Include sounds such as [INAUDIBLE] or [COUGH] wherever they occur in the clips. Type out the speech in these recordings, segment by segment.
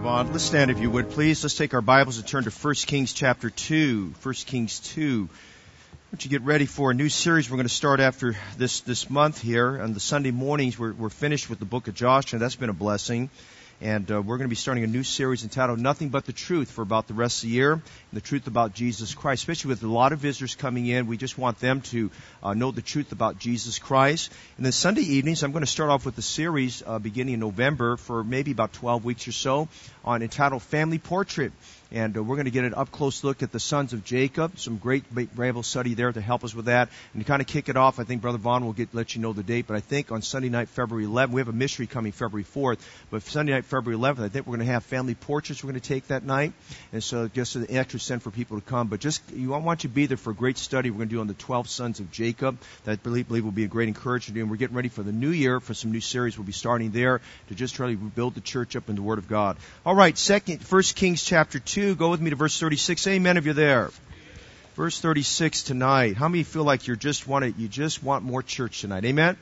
Vaughn. Let's stand if you would, please. Let's take our Bibles and turn to 1 Kings chapter 2. 1 Kings 2. Once you get ready for a new series we're going to start after this, this month here. On the Sunday mornings, we're, we're finished with the book of Joshua. That's been a blessing. And uh, we're going to be starting a new series entitled Nothing But the Truth for about the rest of the year. And the truth about Jesus Christ, especially with a lot of visitors coming in. We just want them to uh, know the truth about Jesus Christ. And then Sunday evenings, I'm going to start off with a series uh, beginning in November for maybe about 12 weeks or so on entitled Family Portrait and uh, we're going to get an up close look at the sons of Jacob. Some great Bible study there to help us with that. And to kind of kick it off, I think Brother Vaughn will get let you know the date, but I think on Sunday night, February 11th, we have a mystery coming February 4th, but Sunday night, February 11th, I think we're going to have family portraits we're going to take that night, and so just an extra send for people to come. But just you, I want you to be there for a great study we're going to do on the 12 sons of Jacob. That I believe, believe will be a great encouragement. And we're getting ready for the new year for some new series. We'll be starting there to just try to build the church up in the Word of God. All right, second, First Kings chapter two. Go with me to verse 36. Amen if you're there. Verse 36 tonight. How many feel like you're just want it, you just want more church tonight? Amen?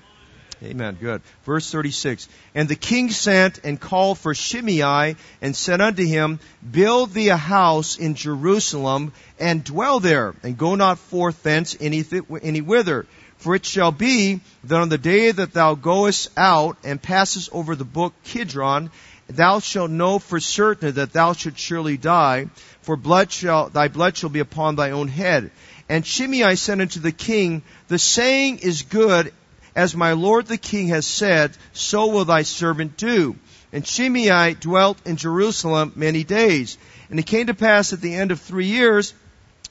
Amen. Good. Verse 36. And the king sent and called for Shimei and said unto him, Build thee a house in Jerusalem and dwell there and go not forth thence any, any whither. For it shall be that on the day that thou goest out and passest over the brook Kidron, thou shalt know for certain that thou shalt surely die, for blood shall, thy blood shall be upon thy own head. And Shimei said unto the king, The saying is good, as my lord the king has said, so will thy servant do. And Shimei dwelt in Jerusalem many days. And it came to pass at the end of three years,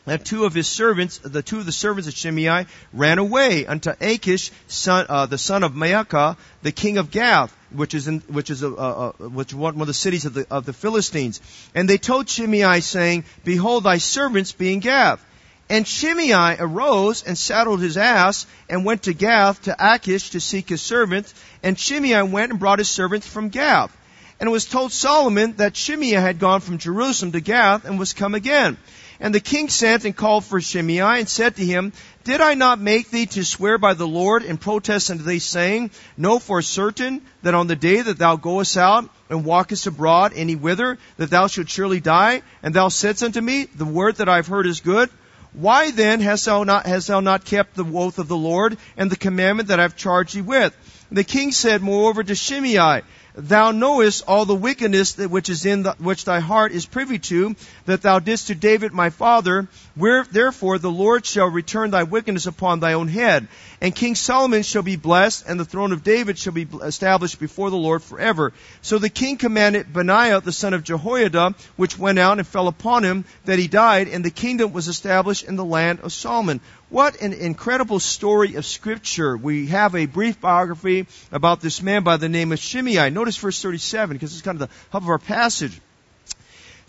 that two of his servants, the two of the servants of Shimei, ran away unto Achish, son, uh, the son of Maacah, the king of Gath, which is in, which is a, a, a, which one of the cities of the of the Philistines. And they told Shimei, saying, Behold, thy servants be in Gath. And Shimei arose and saddled his ass and went to Gath to Achish to seek his servants. And Shimei went and brought his servants from Gath. And it was told Solomon that Shimei had gone from Jerusalem to Gath and was come again. And the king sent and called for Shimei and said to him, Did I not make thee to swear by the Lord and protest unto thee, saying, Know for certain that on the day that thou goest out and walkest abroad any whither, that thou shalt surely die? And thou saidst unto me, The word that I have heard is good. Why then hast thou not, hast thou not kept the oath of the Lord and the commandment that I have charged thee with? And The king said moreover to Shimei, Thou knowest all the wickedness that which is in the, which thy heart is privy to, that thou didst to David my father. Where therefore the Lord shall return thy wickedness upon thy own head. And King Solomon shall be blessed, and the throne of David shall be established before the Lord forever. So the king commanded Benaiah the son of Jehoiada, which went out and fell upon him, that he died, and the kingdom was established in the land of Solomon. What an incredible story of scripture. We have a brief biography about this man by the name of Shimei. Notice verse 37 because it's kind of the hub of our passage.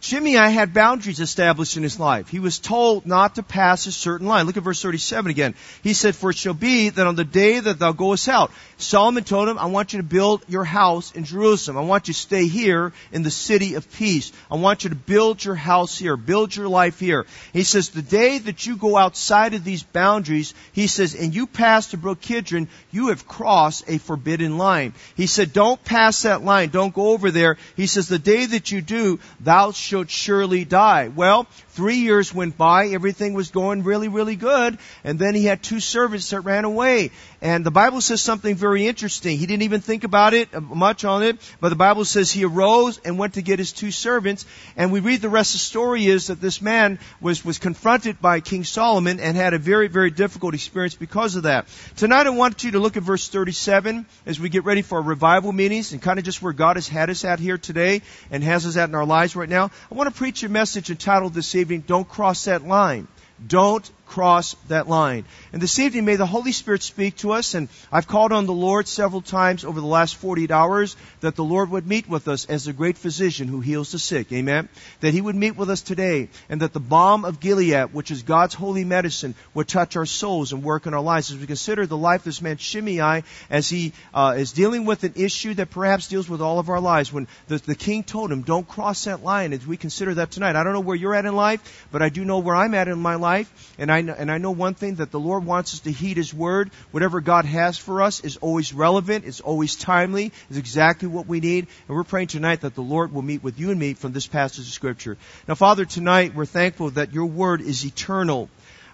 Shimei had boundaries established in his life. He was told not to pass a certain line. Look at verse 37 again. He said, For it shall be that on the day that thou goest out, Solomon told him, I want you to build your house in Jerusalem. I want you to stay here in the city of peace. I want you to build your house here, build your life here. He says, the day that you go outside of these boundaries, he says, and you pass the brook Kidron, you have crossed a forbidden line. He said, don't pass that line. Don't go over there. He says, the day that you do, thou shalt surely die. Well, three years went by. Everything was going really, really good. And then he had two servants that ran away. And the Bible says something very interesting. He didn't even think about it, uh, much on it, but the Bible says he arose and went to get his two servants. And we read the rest of the story is that this man was, was confronted by King Solomon and had a very, very difficult experience because of that. Tonight I want you to look at verse 37 as we get ready for our revival meetings and kind of just where God has had us at here today and has us at in our lives right now. I want to preach a message entitled this evening, Don't Cross That Line. Don't cross that line. And this evening, may the Holy Spirit speak to us. And I've called on the Lord several times over the last 48 hours that the Lord would meet with us as the great physician who heals the sick. Amen. That He would meet with us today and that the balm of Gilead, which is God's holy medicine, would touch our souls and work in our lives as we consider the life of this man Shimei as he uh, is dealing with an issue that perhaps deals with all of our lives. When the, the king told him, don't cross that line as we consider that tonight. I don't know where you're at in life, but I do know where I'm at in my life. And I, know, and I know one thing that the Lord wants us to heed His word. Whatever God has for us is always relevant, it's always timely, is exactly what we need. And we're praying tonight that the Lord will meet with you and me from this passage of Scripture. Now, Father, tonight we're thankful that your word is eternal.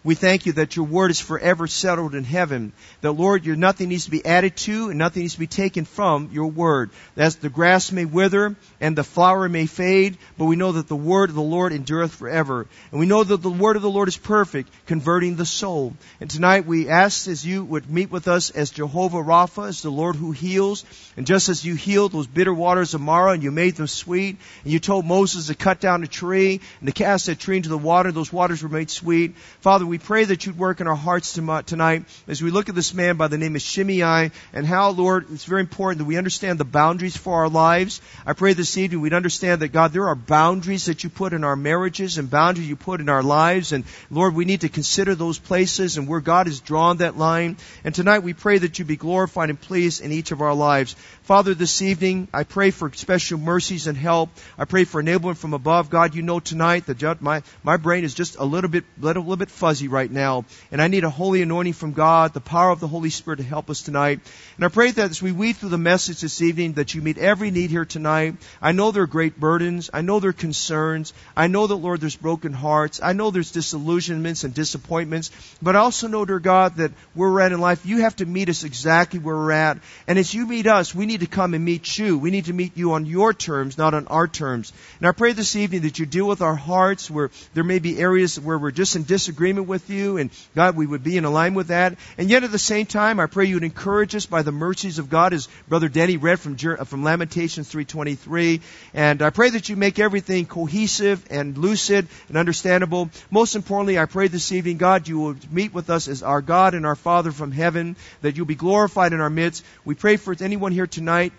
We thank you that your word is forever settled in heaven. That Lord, your nothing needs to be added to and nothing needs to be taken from your word. That the grass may wither and the flower may fade, but we know that the word of the Lord endureth forever. And we know that the word of the Lord is perfect, converting the soul. And tonight we ask as you would meet with us as Jehovah Rapha, as the Lord who heals. And just as you healed those bitter waters of Marah and you made them sweet, and you told Moses to cut down a tree and to cast that tree into the water, those waters were made sweet. Father, we pray that you'd work in our hearts tonight as we look at this man by the name of Shimei and how, Lord, it's very important that we understand the boundaries for our lives. I pray this evening we'd understand that, God, there are boundaries that you put in our marriages and boundaries you put in our lives. And, Lord, we need to consider those places and where God has drawn that line. And tonight we pray that you be glorified and pleased in each of our lives. Father, this evening, I pray for special mercies and help. I pray for enablement from above. God, you know tonight that my, my brain is just a little bit, a little bit fuzzy right now. And I need a holy anointing from God, the power of the Holy Spirit to help us tonight. And I pray that as we weave through the message this evening, that you meet every need here tonight. I know there are great burdens. I know there are concerns. I know that, Lord, there's broken hearts. I know there's disillusionments and disappointments. But I also know, dear God, that where we're at in life, you have to meet us exactly where we're at. And as you meet us, we need to come and meet you. We need to meet you on your terms, not on our terms. And I pray this evening that you deal with our hearts where there may be areas where we're just in disagreement with you. And God, we would be in alignment with that. And yet at the same time, I pray you would encourage us by the mercies of God as Brother Denny read from, from Lamentations 3.23. And I pray that you make everything cohesive and lucid and understandable. Most importantly, I pray this evening, God, you will meet with us as our God and our Father from heaven, that you'll be glorified in our midst. We pray for anyone here tonight tonight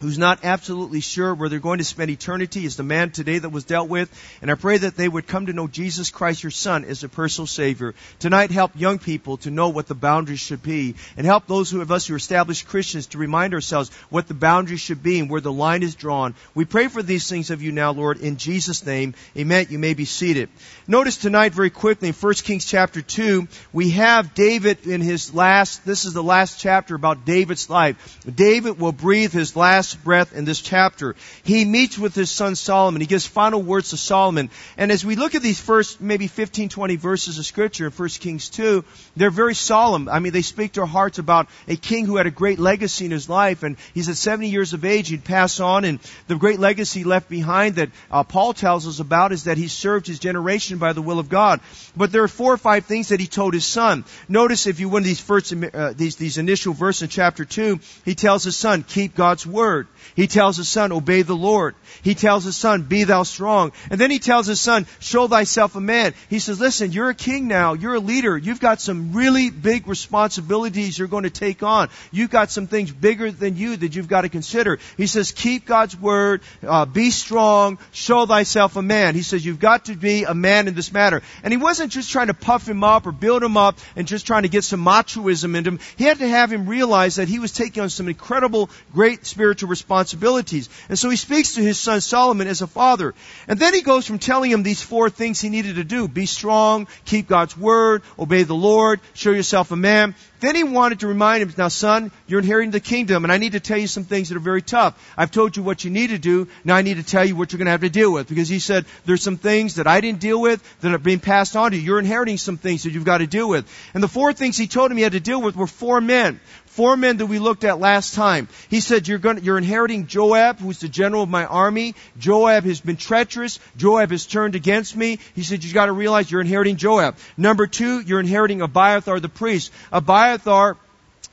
who's not absolutely sure where they're going to spend eternity is the man today that was dealt with. And I pray that they would come to know Jesus Christ, your Son, as a personal Savior. Tonight, help young people to know what the boundaries should be. And help those of us who are established Christians to remind ourselves what the boundaries should be and where the line is drawn. We pray for these things of you now, Lord, in Jesus' name. Amen. You may be seated. Notice tonight very quickly in 1 Kings chapter 2, we have David in his last, this is the last chapter about David's life. David will breathe his last last breath in this chapter. He meets with his son Solomon. He gives final words to Solomon. And as we look at these first maybe 15, 20 verses of scripture in 1 Kings 2, they're very solemn. I mean, they speak to our hearts about a king who had a great legacy in his life. And he's at 70 years of age. He'd pass on. And the great legacy left behind that uh, Paul tells us about is that he served his generation by the will of God. But there are four or five things that he told his son. Notice if you went these first, uh, these, these initial verses in chapter 2, he tells his son, keep God's word word. He tells his son, obey the Lord. He tells his son, be thou strong. And then he tells his son, show thyself a man. He says, listen, you're a king now. You're a leader. You've got some really big responsibilities you're going to take on. You've got some things bigger than you that you've got to consider. He says, keep God's word, uh, be strong, show thyself a man. He says, you've got to be a man in this matter. And he wasn't just trying to puff him up or build him up and just trying to get some machoism into him. He had to have him realize that he was taking on some incredible, great spiritual spiritual responsibilities. And so he speaks to his son Solomon as a father. And then he goes from telling him these four things he needed to do. Be strong, keep God's word, obey the Lord, show yourself a man. Then he wanted to remind him, now son, you're inheriting the kingdom and I need to tell you some things that are very tough. I've told you what you need to do. Now I need to tell you what you're going to have to deal with because he said there's some things that I didn't deal with that are being passed on to you. You're inheriting some things that you've got to deal with. And the four things he told him he had to deal with were four men. Four men that we looked at last time. He said, you're going, you're inheriting Joab, who's the general of my army. Joab has been treacherous. Joab has turned against me. He said, you've got to realize you're inheriting Joab. Number two, you're inheriting Abiathar the priest. Abiathar Abiathar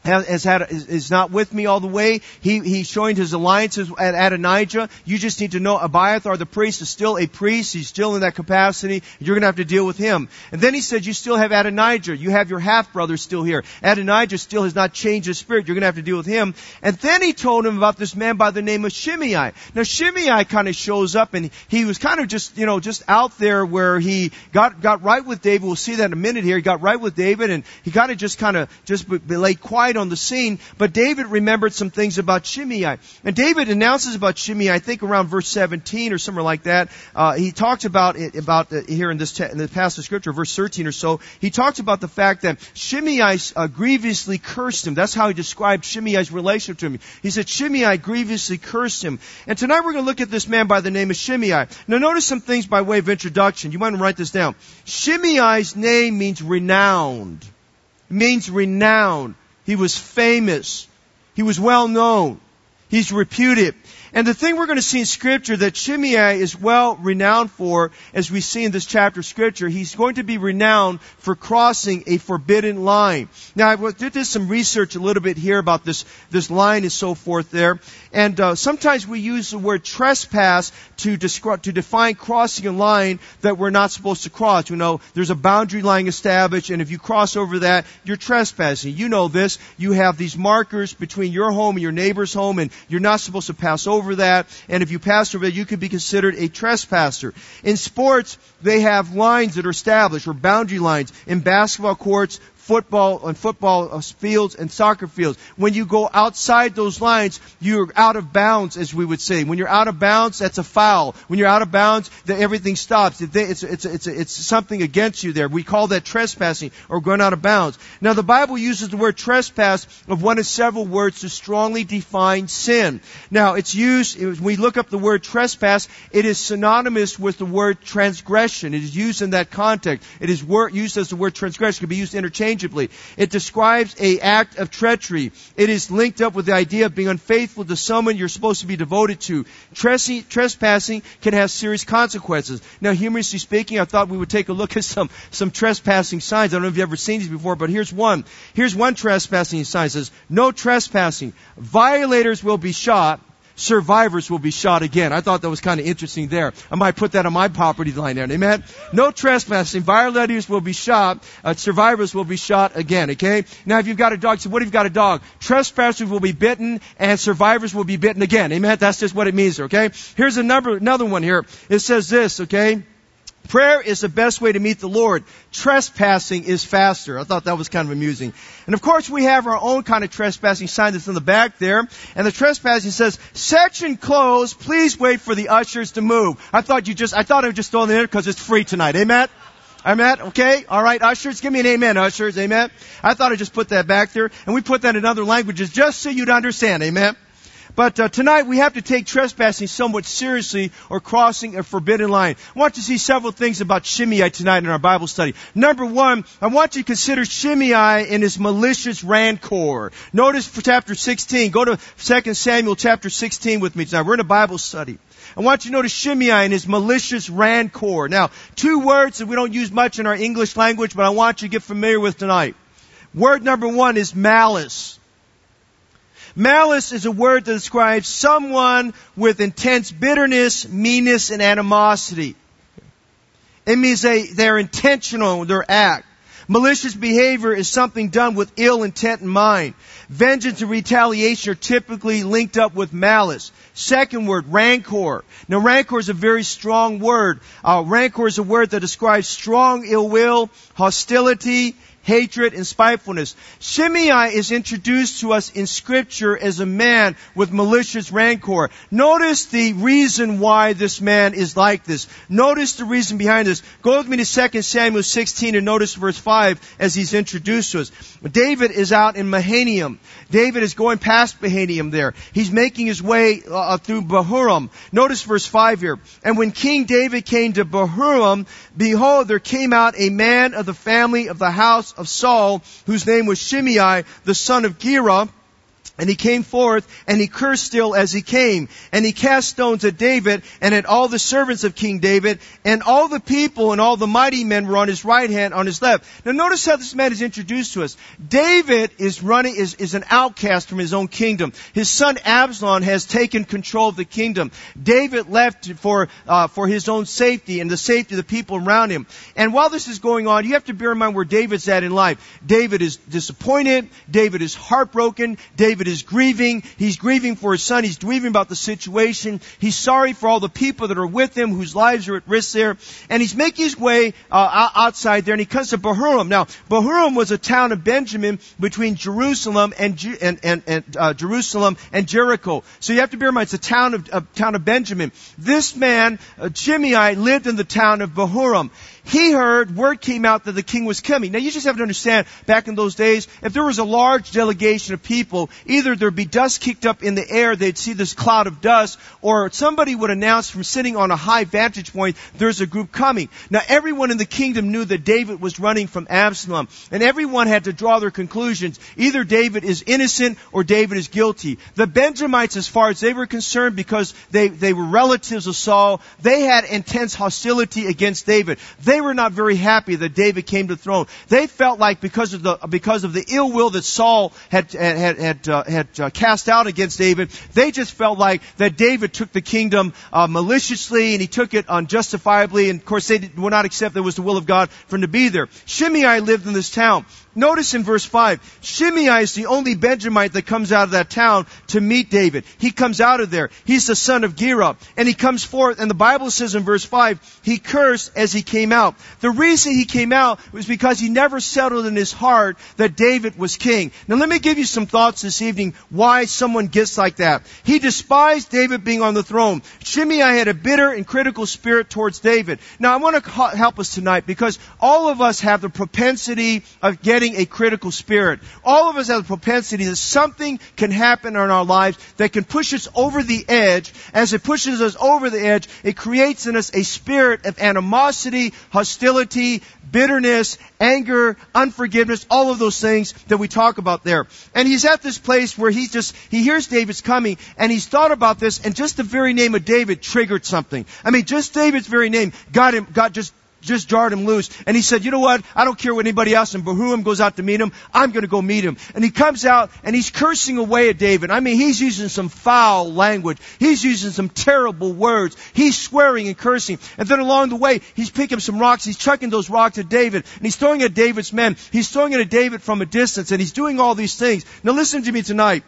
has had is not with me all the way. He he joined his alliances at Adonijah. You just need to know Abiathar the priest is still a priest. He's still in that capacity. You're going to have to deal with him. And then he said, you still have Adonijah. You have your half brother still here. Adonijah still has not changed his spirit. You're going to have to deal with him. And then he told him about this man by the name of Shimei. Now Shimei kind of shows up and he was kind of just you know just out there where he got got right with David. We'll see that in a minute here. He got right with David and he kind of just kind of just be lay quiet on the scene, but David remembered some things about Shimei. And David announces about Shimei, I think around verse 17 or somewhere like that. Uh, he talks about it, about here in this, te- in the passage of scripture, verse 13 or so. He talks about the fact that Shimei uh, grievously cursed him. That's how he described Shimei's relationship to him. He said, Shimei grievously cursed him. And tonight we're going to look at this man by the name of Shimei. Now notice some things by way of introduction. You might want to write this down. Shimei's name means renowned. It means renowned. He was famous. He was well known. He's reputed. And the thing we're going to see in scripture that Shimei is well renowned for, as we see in this chapter of scripture, he's going to be renowned for crossing a forbidden line. Now, I did some research a little bit here about this, this line and so forth there. And uh, sometimes we use the word trespass to describe, to define crossing a line that we're not supposed to cross. You know, there's a boundary line established, and if you cross over that, you're trespassing. You know this. You have these markers between your home and your neighbor's home, and you're not supposed to pass over over that, and if you pass over that, you could be considered a trespasser. In sports, they have lines that are established, or boundary lines. In basketball courts, football on football uh, fields and soccer fields. When you go outside those lines, you're out of bounds, as we would say. When you're out of bounds, that's a foul. When you're out of bounds, then everything stops. It's, it's, it's, it's something against you there. We call that trespassing or going out of bounds. Now, the Bible uses the word trespass of one of several words to strongly define sin. Now, it's used, when we look up the word trespass, it is synonymous with the word transgression. It is used in that context. It is used as the word transgression. It can be used interchangeably interchangeably. It describes a act of treachery. It is linked up with the idea of being unfaithful to someone you're supposed to be devoted to. Trespassing can have serious consequences. Now, humorously speaking, I thought we would take a look at some, some trespassing signs. I don't know if you've ever seen these before, but here's one. Here's one trespassing sign. It says, no trespassing. Violators will be shot survivors will be shot again. I thought that was kind of interesting there. I might put that on my property line there. Amen? No trespassing. Violators will be shot. Uh, survivors will be shot again. Okay? Now if you've got a dog, so what if you've got a dog? Trespassers will be bitten and survivors will be bitten again. Amen? That's just what it means, okay? Here's a number, another one here. It says this, okay? Prayer is the best way to meet the Lord. Trespassing is faster. I thought that was kind of amusing. And of course we have our own kind of trespassing sign that's in the back there. And the trespassing says, section closed, please wait for the ushers to move. I thought you just, I thought I would just throw it in because it's free tonight. Amen? Amen? Okay? Alright, ushers, give me an amen, ushers. Amen? I thought I'd just put that back there. And we put that in other languages just so you'd understand. Amen? But uh, tonight we have to take trespassing somewhat seriously or crossing a forbidden line. I want to see several things about Shimei tonight in our Bible study. Number one, I want you to consider Shimei in his malicious rancor. Notice for chapter 16. Go to 2 Samuel chapter 16 with me tonight. We're in a Bible study. I want you to notice Shimei and his malicious rancor. Now, two words that we don't use much in our English language, but I want you to get familiar with tonight. Word number one is malice. Malice is a word that describes someone with intense bitterness, meanness, and animosity. It means they, they're intentional in their act. Malicious behavior is something done with ill intent in mind. Vengeance and retaliation are typically linked up with malice. Second word, rancor. Now rancor is a very strong word. Uh, rancor is a word that describes strong ill will, hostility, hatred, and spitefulness. Shimei is introduced to us in scripture as a man with malicious rancor. Notice the reason why this man is like this. Notice the reason behind this. Go with me to 2 Samuel 16 and notice verse 5 as he's introduced to us. David is out in Mahanaim. David is going past Mahanaim there. He's making his way uh, through Bahurim. Notice verse 5 here. And when King David came to Bahurim, behold, there came out a man of the family of the house of Saul, whose name was Shimei, the son of Gera, and he came forth, and he cursed still as he came. And he cast stones at David, and at all the servants of King David, and all the people and all the mighty men were on his right hand, on his left. Now notice how this man is introduced to us. David is running, is, is an outcast from his own kingdom. His son Absalom has taken control of the kingdom. David left for, uh, for his own safety and the safety of the people around him. And while this is going on, you have to bear in mind where David's at in life. David is disappointed. David is heartbroken. David is grieving. He's grieving for his son. He's grieving about the situation. He's sorry for all the people that are with him whose lives are at risk there. And he's making his way uh, outside there and he comes to Bahurim. Now, Bahurim was a town of Benjamin between Jerusalem and, and, and, and uh, Jerusalem and Jericho. So you have to bear in mind it's a town of, a town of Benjamin. This man, uh, lived in the town of Bahurim he heard, word came out that the king was coming. Now you just have to understand, back in those days, if there was a large delegation of people, either there'd be dust kicked up in the air, they'd see this cloud of dust, or somebody would announce from sitting on a high vantage point, there's a group coming. Now everyone in the kingdom knew that David was running from Absalom, and everyone had to draw their conclusions. Either David is innocent or David is guilty. The Benjamites, as far as they were concerned, because they, they were relatives of Saul, they had intense hostility against David. They they were not very happy that David came to the throne. They felt like because of the because of the ill will that Saul had had had uh, had uh, cast out against David, they just felt like that David took the kingdom uh, maliciously and he took it unjustifiably. And of course, they did, would not accept that it was the will of God for him to be there. Shimei lived in this town. Notice in verse 5, Shimei is the only Benjamite that comes out of that town to meet David. He comes out of there. He's the son of Gera. And he comes forth, and the Bible says in verse 5, he cursed as he came out. The reason he came out was because he never settled in his heart that David was king. Now let me give you some thoughts this evening why someone gets like that. He despised David being on the throne. Shimei had a bitter and critical spirit towards David. Now I want to help us tonight because all of us have the propensity of getting getting a critical spirit. All of us have a propensity that something can happen in our lives that can push us over the edge. As it pushes us over the edge, it creates in us a spirit of animosity, hostility, bitterness, anger, unforgiveness, all of those things that we talk about there. And he's at this place where he just, he hears David's coming and he's thought about this and just the very name of David triggered something. I mean, just David's very name got him, got just just jarred him loose. And he said, you know what? I don't care what anybody else in Bahurim goes out to meet him. I'm going to go meet him. And he comes out and he's cursing away at David. I mean, he's using some foul language. He's using some terrible words. He's swearing and cursing. And then along the way, he's picking some rocks. He's chucking those rocks at David. And he's throwing at David's men. He's throwing it at David from a distance. And he's doing all these things. Now listen to me tonight.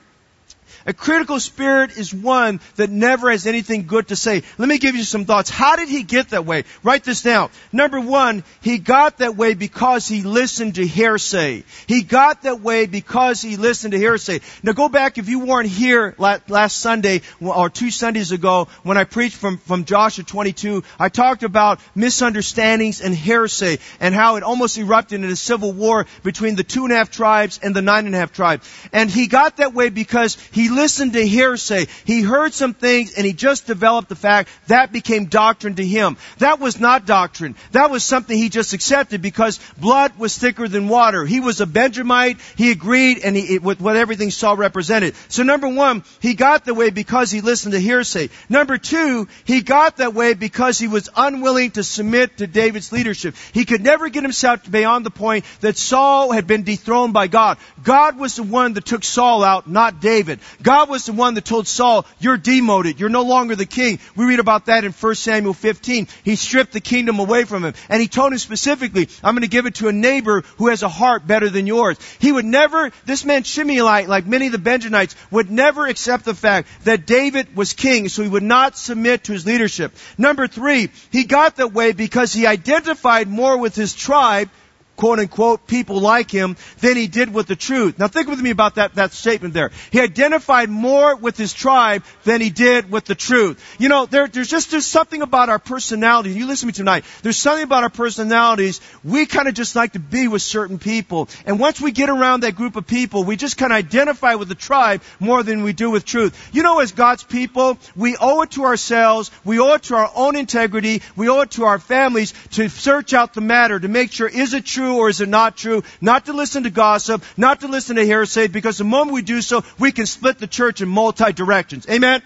A critical spirit is one that never has anything good to say. Let me give you some thoughts. How did he get that way? Write this down. Number one, he got that way because he listened to hearsay. He got that way because he listened to hearsay. Now go back if you weren't here last Sunday or two Sundays ago when I preached from, from Joshua 22, I talked about misunderstandings and hearsay and how it almost erupted in a civil war between the two and a half tribes and the nine and a half tribes. And he got that way because he listened to hearsay. He heard some things and he just developed the fact that became doctrine to him. That was not doctrine. That was something he just accepted because blood was thicker than water. He was a Benjamite. He agreed and he, with what everything Saul represented. So number one, he got that way because he listened to hearsay. Number two, he got that way because he was unwilling to submit to David's leadership. He could never get himself beyond the point that Saul had been dethroned by God. God was the one that took Saul out, not David. God was the one that told Saul, you're demoted. You're no longer the king. We read about that in 1 Samuel 15. He stripped the kingdom away from him. And he told him specifically, I'm going to give it to a neighbor who has a heart better than yours. He would never, this man Shimei, like many of the Benjamites, would never accept the fact that David was king, so he would not submit to his leadership. Number three, he got that way because he identified more with his tribe quote unquote people like him than he did with the truth. Now think with me about that, that statement there. He identified more with his tribe than he did with the truth. You know, there, there's just, there's something about our personality. You listen to me tonight. There's something about our personalities. We kind of just like to be with certain people. And once we get around that group of people, we just kind of identify with the tribe more than we do with truth. You know, as God's people, we owe it to ourselves. We owe it to our own integrity. We owe it to our families to search out the matter, to make sure, is it true? True or is it not true? Not to listen to gossip, not to listen to hearsay, because the moment we do so, we can split the church in multi directions. Amen?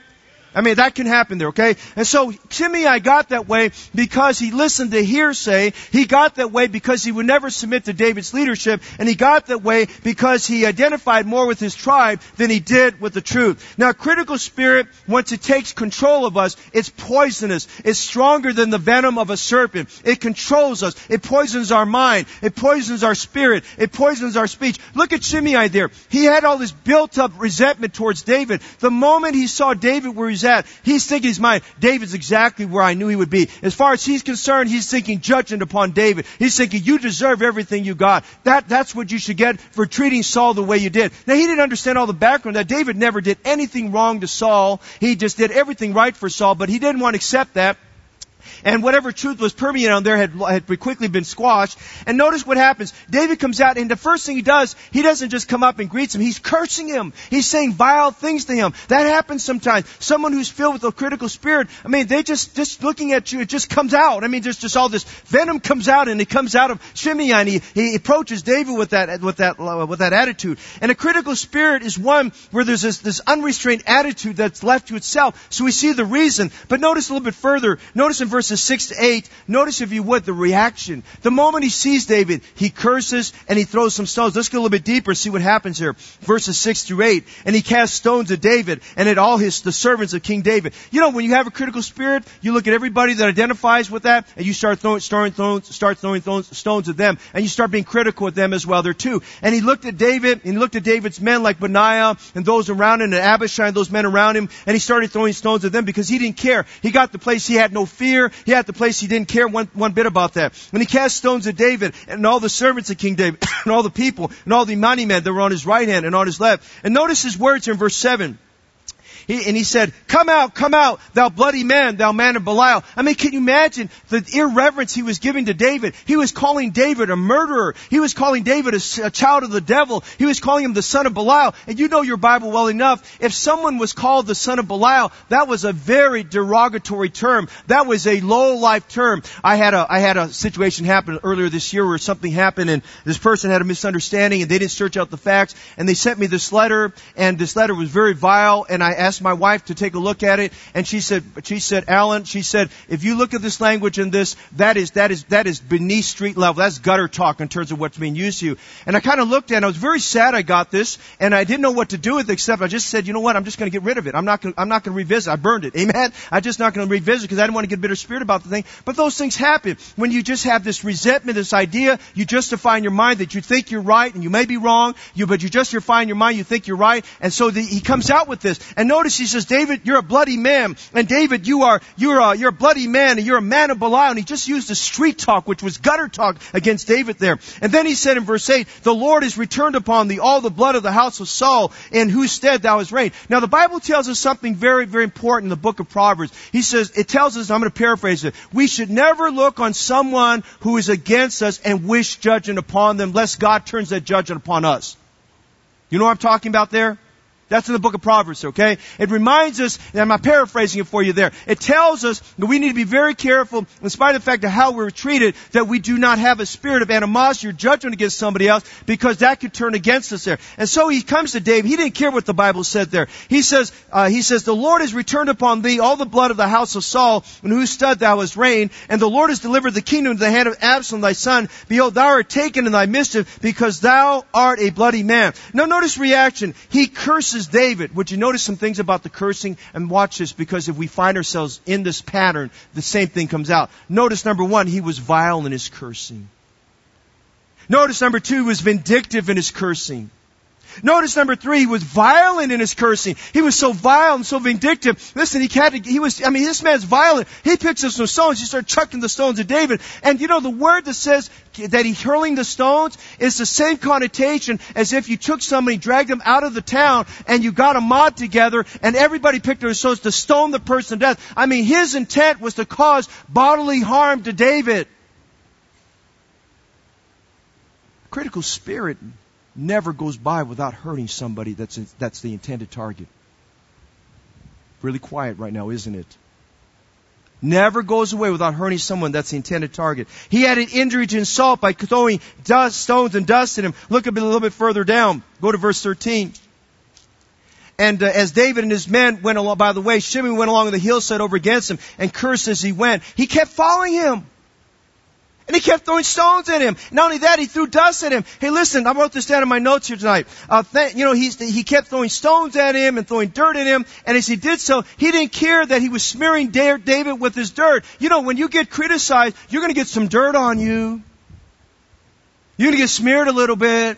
I mean, that can happen there, okay? And so Shimei got that way because he listened to hearsay. He got that way because he would never submit to David's leadership. And he got that way because he identified more with his tribe than he did with the truth. Now, critical spirit, once it takes control of us, it's poisonous. It's stronger than the venom of a serpent. It controls us. It poisons our mind. It poisons our spirit. It poisons our speech. Look at Shimei there. He had all this built up resentment towards David. The moment he saw David where he's at, he's thinking in his mind, David's exactly where I knew he would be. As far as he's concerned, he's thinking judgment upon David. He's thinking, you deserve everything you got. That, that's what you should get for treating Saul the way you did. Now he didn't understand all the background that David never did anything wrong to Saul. He just did everything right for Saul, but he didn't want to accept that and whatever truth was permeating on there had, had quickly been squashed. And notice what happens. David comes out, and the first thing he does, he doesn't just come up and greets him. He's cursing him. He's saying vile things to him. That happens sometimes. Someone who's filled with a critical spirit, I mean, they just, just looking at you, it just comes out. I mean, there's just all this venom comes out, and it comes out of Shimei, and he, he approaches David with that, with that, uh, with that attitude. And a critical spirit is one where there's this, this unrestrained attitude that's left to itself. So we see the reason. But notice a little bit further. Notice in verses 6 to 8, notice if you would the reaction. The moment he sees David, he curses and he throws some stones. Let's go a little bit deeper, see what happens here. Verses 6 through 8. And he casts stones at David and at all his, the servants of King David. You know, when you have a critical spirit, you look at everybody that identifies with that and you start throwing, start throwing, start throwing stones at them and you start being critical with them as well there too. And he looked at David and he looked at David's men like Benaiah and those around him and Abishai and those men around him and he started throwing stones at them because he didn't care. He got the place he had no fear. He had the place he didn't care one, one bit about that. When he cast stones at David and all the servants of King David [COUGHS] and all the people and all the mighty men that were on his right hand and on his left. And notice his words in verse 7. He, and he said, come out, come out, thou bloody man, thou man of Belial. I mean, can you imagine the irreverence he was giving to David? He was calling David a murderer. He was calling David a, a child of the devil. He was calling him the son of Belial. And you know your Bible well enough. If someone was called the son of Belial, that was a very derogatory term. That was a low life term. I had a, I had a situation happen earlier this year where something happened and this person had a misunderstanding and they didn't search out the facts and they sent me this letter and this letter was very vile and I asked asked my wife to take a look at it, and she said, she said, Alan, she said, if you look at this language in this, that is, that is, that is beneath street level. That's gutter talk in terms of what's being used to you. And I kind of looked at it, and I was very sad I got this, and I didn't know what to do with it except I just said, you know what, I'm just going to get rid of it. I'm not going, I'm not going to revisit. I burned it. [LAUGHS] Amen? I'm just not going to revisit because I didn't want to get bitter spirit about the thing. But those things happen when you just have this resentment, this idea, you justify in your mind that you think you're right, and you may be wrong, you, but you justify in your mind you think you're right, and so the, he comes out with this. And notice he says, David, you're a bloody man. And David, you are, you're a, you're a bloody man and you're a man of Belial. And he just used a street talk, which was gutter talk against David there. And then he said in verse 8, the Lord has returned upon thee all the blood of the house of Saul, in whose stead thou hast reigned. Now the Bible tells us something very, very important in the book of Proverbs. He says, it tells us, I'm going to paraphrase it, we should never look on someone who is against us and wish judgment upon them, lest God turns that judgment upon us. You know what I'm talking about there? That's in the book of Proverbs, okay? It reminds us, and I'm paraphrasing it for you there. It tells us that we need to be very careful, in spite of the fact of how we're treated, that we do not have a spirit of animosity or judgment against somebody else, because that could turn against us there. And so he comes to David. He didn't care what the Bible said there. He says, uh, he says, the Lord has returned upon thee all the blood of the house of Saul, in whose stead thou hast reigned, and the Lord has delivered the kingdom into the hand of Absalom thy son. Behold, thou art taken in thy mischief, because thou art a bloody man. Now notice reaction. He curses David. Would you notice some things about the cursing? And watch this because if we find ourselves in this pattern, the same thing comes out. Notice number one, he was vile in his cursing. Notice number two, he was vindictive in his cursing. Notice number three, he was violent in his cursing. He was so vile and so vindictive. Listen, he had to, he was, I mean, this man's violent. He picks up some stones. He starts chucking the stones at David. And you know, the word that says that he's hurling the stones is the same connotation as if you took somebody, dragged them out of the town, and you got a mob together, and everybody picked up their stones to stone the person to death. I mean, his intent was to cause bodily harm to David. Critical spirit never goes by without hurting somebody that's, that's the intended target. Really quiet right now, isn't it? Never goes away without hurting someone that's the intended target. He had an injury to insult by throwing dust, stones and dust at him. Look a, bit, a little bit further down. Go to verse 13. and uh, as David and his men went along, by the way, Shimei went along the hillside over against him and cursed as he went. He kept following him. And he kept throwing stones at him. Not only that, he threw dust at him. Hey, listen, I wrote this down in my notes here tonight. Uh, th- you know, he's, he kept throwing stones at him and throwing dirt at him. And as he did so, he didn't care that he was smearing David with his dirt. You know, when you get criticized, you're going to get some dirt on you. You're going to get smeared a little bit.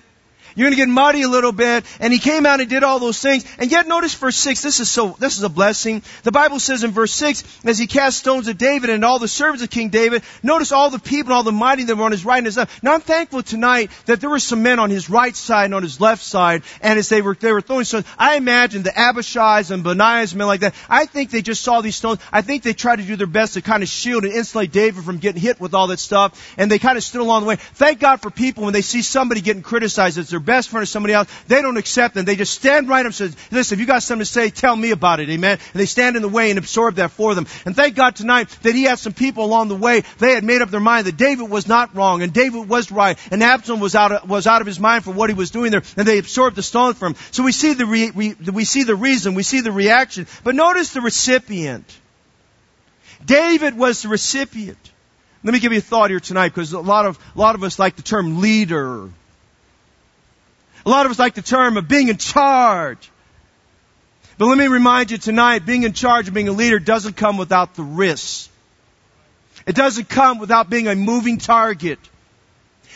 You're going to get muddy a little bit. And he came out and did all those things. And yet notice verse 6. This is so, this is a blessing. The Bible says in verse 6, as he cast stones at David and all the servants of King David, notice all the people and all the mighty that were on his right and his left. Now I'm thankful tonight that there were some men on his right side and on his left side. And as they were, they were throwing stones, I imagine the Abishai's and Benaiah's men like that. I think they just saw these stones. I think they tried to do their best to kind of shield and insulate David from getting hit with all that stuff. And they kind of stood along the way. Thank God for people when they see somebody getting criticized as their best friend or somebody else, they don't accept them. They just stand right up and say, listen, if you got something to say, tell me about it. Amen. And they stand in the way and absorb that for them. And thank God tonight that he had some people along the way. They had made up their mind that David was not wrong and David was right and Absalom was out of, was out of his mind for what he was doing there and they absorbed the stone from him. So we see the re, we, we see the reason, we see the reaction. But notice the recipient. David was the recipient. Let me give you a thought here tonight because a lot of, a lot of us like the term leader. A lot of us like the term of being in charge. But let me remind you tonight, being in charge and being a leader doesn't come without the risks. It doesn't come without being a moving target.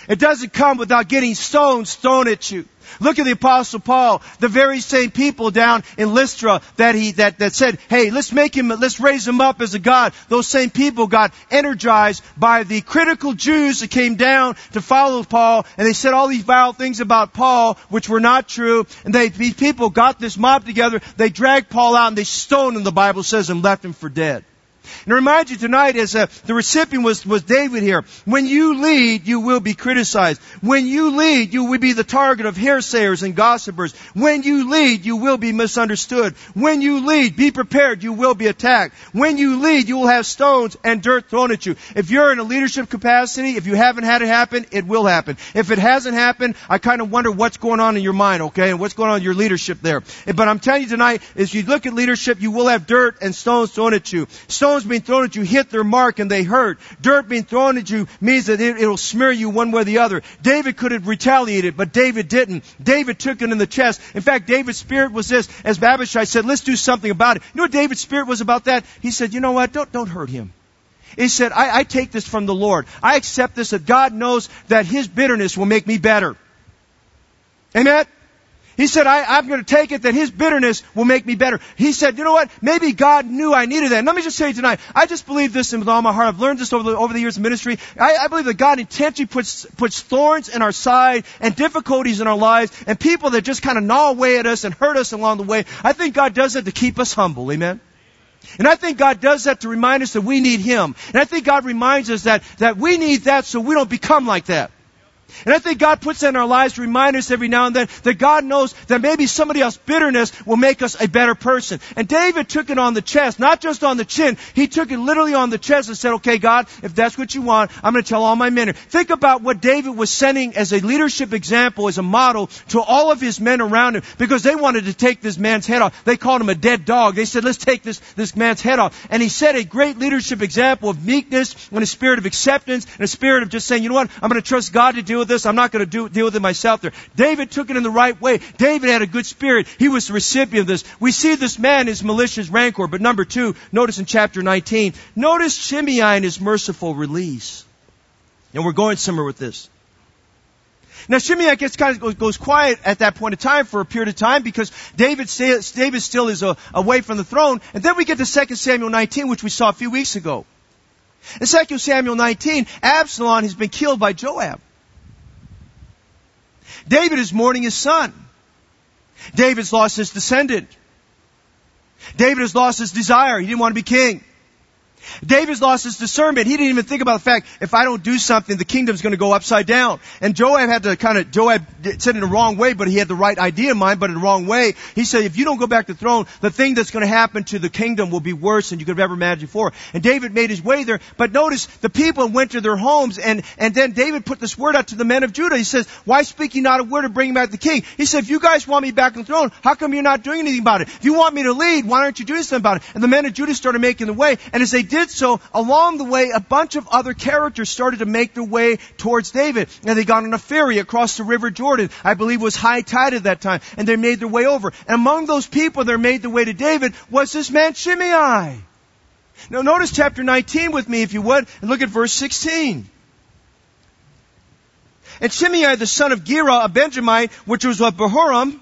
It doesn't come without getting stones thrown at you. Look at the apostle Paul, the very same people down in Lystra that he, that, that said, hey, let's make him, let's raise him up as a God. Those same people got energized by the critical Jews that came down to follow Paul and they said all these vile things about Paul, which were not true. And they, these people got this mob together, they dragged Paul out and they stoned him, the Bible says, and left him for dead. And I remind you tonight as uh, the recipient was, was David here. When you lead, you will be criticized. When you lead, you will be the target of hairsayers and gossipers. When you lead, you will be misunderstood. When you lead, be prepared, you will be attacked. When you lead, you will have stones and dirt thrown at you. If you're in a leadership capacity, if you haven't had it happen, it will happen. If it hasn't happened, I kind of wonder what's going on in your mind, okay, and what's going on in your leadership there. But I'm telling you tonight, as you look at leadership, you will have dirt and stones thrown at you. Stones stones being thrown at you hit their mark and they hurt. Dirt being thrown at you means that it, will smear you one way or the other. David could have retaliated, but David didn't. David took it in the chest. In fact, David's spirit was this, as Abishai said, let's do something about it. You know what David's spirit was about that? He said, you know what, don't, don't hurt him. He said, I, I take this from the Lord. I accept this that God knows that His bitterness will make me better. Amen? He said, I, am going to take it that his bitterness will make me better. He said, you know what? Maybe God knew I needed that. And let me just say tonight, I just believe this with all my heart. I've learned this over the, over the years of ministry. I, I believe that God intentionally puts, puts thorns in our side and difficulties in our lives and people that just kind of gnaw away at us and hurt us along the way. I think God does that to keep us humble. Amen? And I think God does that to remind us that we need Him. And I think God reminds us that, that we need that so we don't become like that. And I think God puts that in our lives to remind us every now and then that God knows that maybe somebody else's bitterness will make us a better person. And David took it on the chest, not just on the chin. He took it literally on the chest and said, okay, God, if that's what you want, I'm going to tell all my men. Think about what David was sending as a leadership example, as a model to all of his men around him because they wanted to take this man's head off. They called him a dead dog. They said, let's take this, this man's head off. And he set a great leadership example of meekness and a spirit of acceptance and a spirit of just saying, you know what, I'm going to trust God to deal with this. I'm not going to do, deal with it myself there. David took it in the right way. David had a good spirit. He was the recipient of this. We see this man is malicious rancor. But number two, notice in chapter 19, notice Shimei and his merciful release. And we're going somewhere with this. Now Shimei gets kind of goes, quiet at that point in time for a period of time because David, David still is uh, away from the throne. And then we get to 2 Samuel 19, which we saw a few weeks ago. In 2 Samuel 19, Absalom has been killed by Joab. David is mourning his son. David's lost his descendant. David has lost his desire. He didn't want to be king. David's lost his discernment. He didn't even think about the fact, if I don't do something, the kingdom's gonna go upside down. And Joab had to kind of, Joab said it in the wrong way, but he had the right idea in mind, but in the wrong way. He said, if you don't go back to the throne, the thing that's gonna happen to the kingdom will be worse than you could have ever imagined before. And David made his way there, but notice the people went to their homes and, and then David put this word out to the men of Judah. He says, why speak you not a word of bringing back the king? He said, if you guys want me back on the throne, how come you're not doing anything about it? If you want me to lead, why aren't you doing something about it? And the men of Judah started making the way, and as they did so, along the way, a bunch of other characters started to make their way towards David. And they got on a ferry across the river Jordan. I believe it was high tide at that time. And they made their way over. And among those people that made their way to David was this man Shimei. Now notice chapter 19 with me if you would, and look at verse 16. And Shimei, the son of Gera, a Benjamite, which was of Bahurim,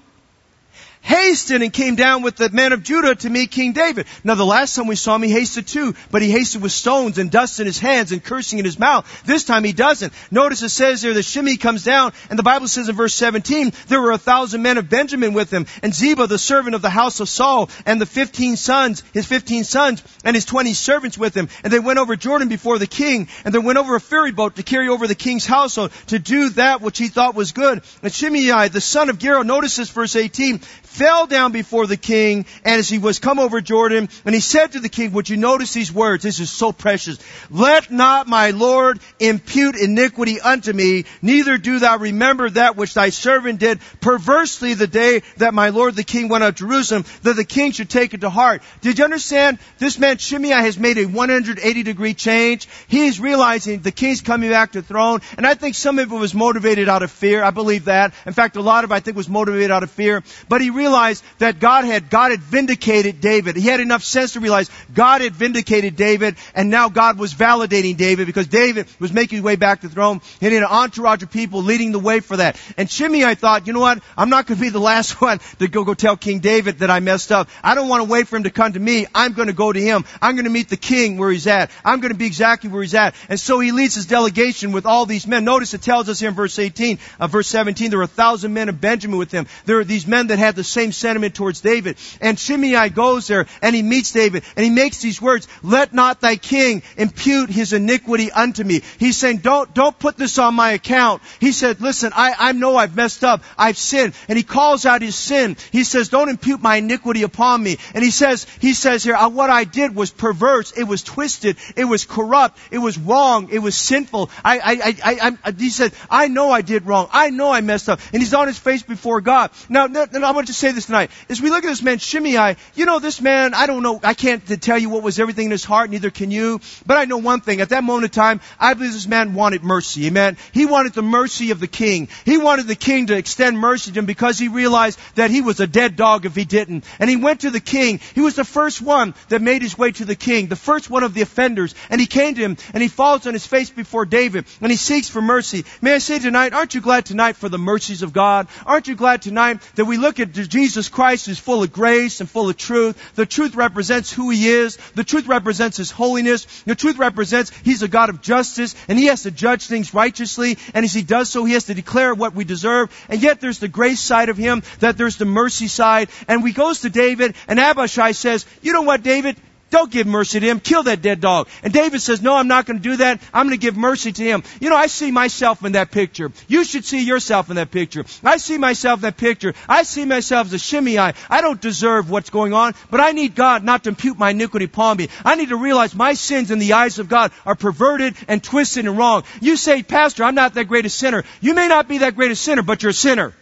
hasted and came down with the men of Judah to meet King David. Now the last time we saw him, he hasted too, but he hasted with stones and dust in his hands and cursing in his mouth. This time he doesn't. Notice it says there that Shimei comes down, and the Bible says in verse 17, there were a thousand men of Benjamin with him, and Ziba, the servant of the house of Saul, and the fifteen sons, his fifteen sons, and his twenty servants with him. And they went over Jordan before the king, and they went over a ferry boat to carry over the king's household, to do that which he thought was good. And Shimei, the son of Gera, notice this verse 18, fell down before the king, and as he was come over Jordan, and he said to the king, would you notice these words? This is so precious. Let not my Lord impute iniquity unto me, neither do thou remember that which thy servant did perversely the day that my Lord the king went out to Jerusalem, that the king should take it to heart. Did you understand? This man Shimei has made a 180 degree change. He's realizing the king's coming back to throne, and I think some of it was motivated out of fear. I believe that. In fact, a lot of it I think was motivated out of fear. But he realized that God had, God had vindicated David. He had enough sense to realize God had vindicated David and now God was validating David because David was making his way back to the throne and he had an entourage of people leading the way for that. And Shimei I thought, you know what? I'm not going to be the last [LAUGHS] one to go, go tell King David that I messed up. I don't want to wait for him to come to me. I'm going to go to him. I'm going to meet the king where he's at. I'm going to be exactly where he's at. And so he leads his delegation with all these men. Notice it tells us here in verse 18, uh, verse 17, there were a thousand men of Benjamin with him. There are these men that had the same sentiment towards David. And Shimei goes there and he meets David and he makes these words, let not thy king impute his iniquity unto me. He's saying, don't, don't put this on my account. He said, listen, I, I know I've messed up. I've sinned. And he calls out his sin. He says, don't impute my iniquity upon me. And he says, he says here, uh, what I did was perverse. It was twisted. It was corrupt. It was wrong. It was sinful. I, I, I, I, he said, I know I did wrong. I know I messed up. And he's on his face before God. Now, now I want to say this tonight. As we look at this man Shimei, you know, this man, I don't know, I can't tell you what was everything in his heart, neither can you. But I know one thing. At that moment in time, I believe this man wanted mercy. Amen. He wanted the mercy of the king. He wanted the king to extend mercy to him because he realized that he was a dead dog if he didn't. And he went to the king. He was the first one that made his way to the king, the first one of the offenders. And he came to him and he falls on his face before David and he seeks for mercy. May I say tonight, aren't you glad tonight for the mercies of God? Aren't you glad tonight that we look at Jesus Christ is full of grace and full of truth? The truth represents who he is. The truth represents his holiness. The truth represents he's a God of justice and he has to judge things righteously. And as he does so, he has to declare what we deserve. And yet there's the grace side of him, that there's the mercy side. And we goes to David and Abishai says, you know what, David? Don't give mercy to him. Kill that dead dog. And David says, no, I'm not going to do that. I'm going to give mercy to him. You know, I see myself in that picture. You should see yourself in that picture. I see myself in that picture. I see myself as a Shimei. I don't deserve what's going on, but I need God not to impute my iniquity upon me. I need to realize my sins in the eyes of God are perverted and twisted and wrong. You say, Pastor, I'm not that great a sinner. You may not be that great a sinner, but you're a sinner.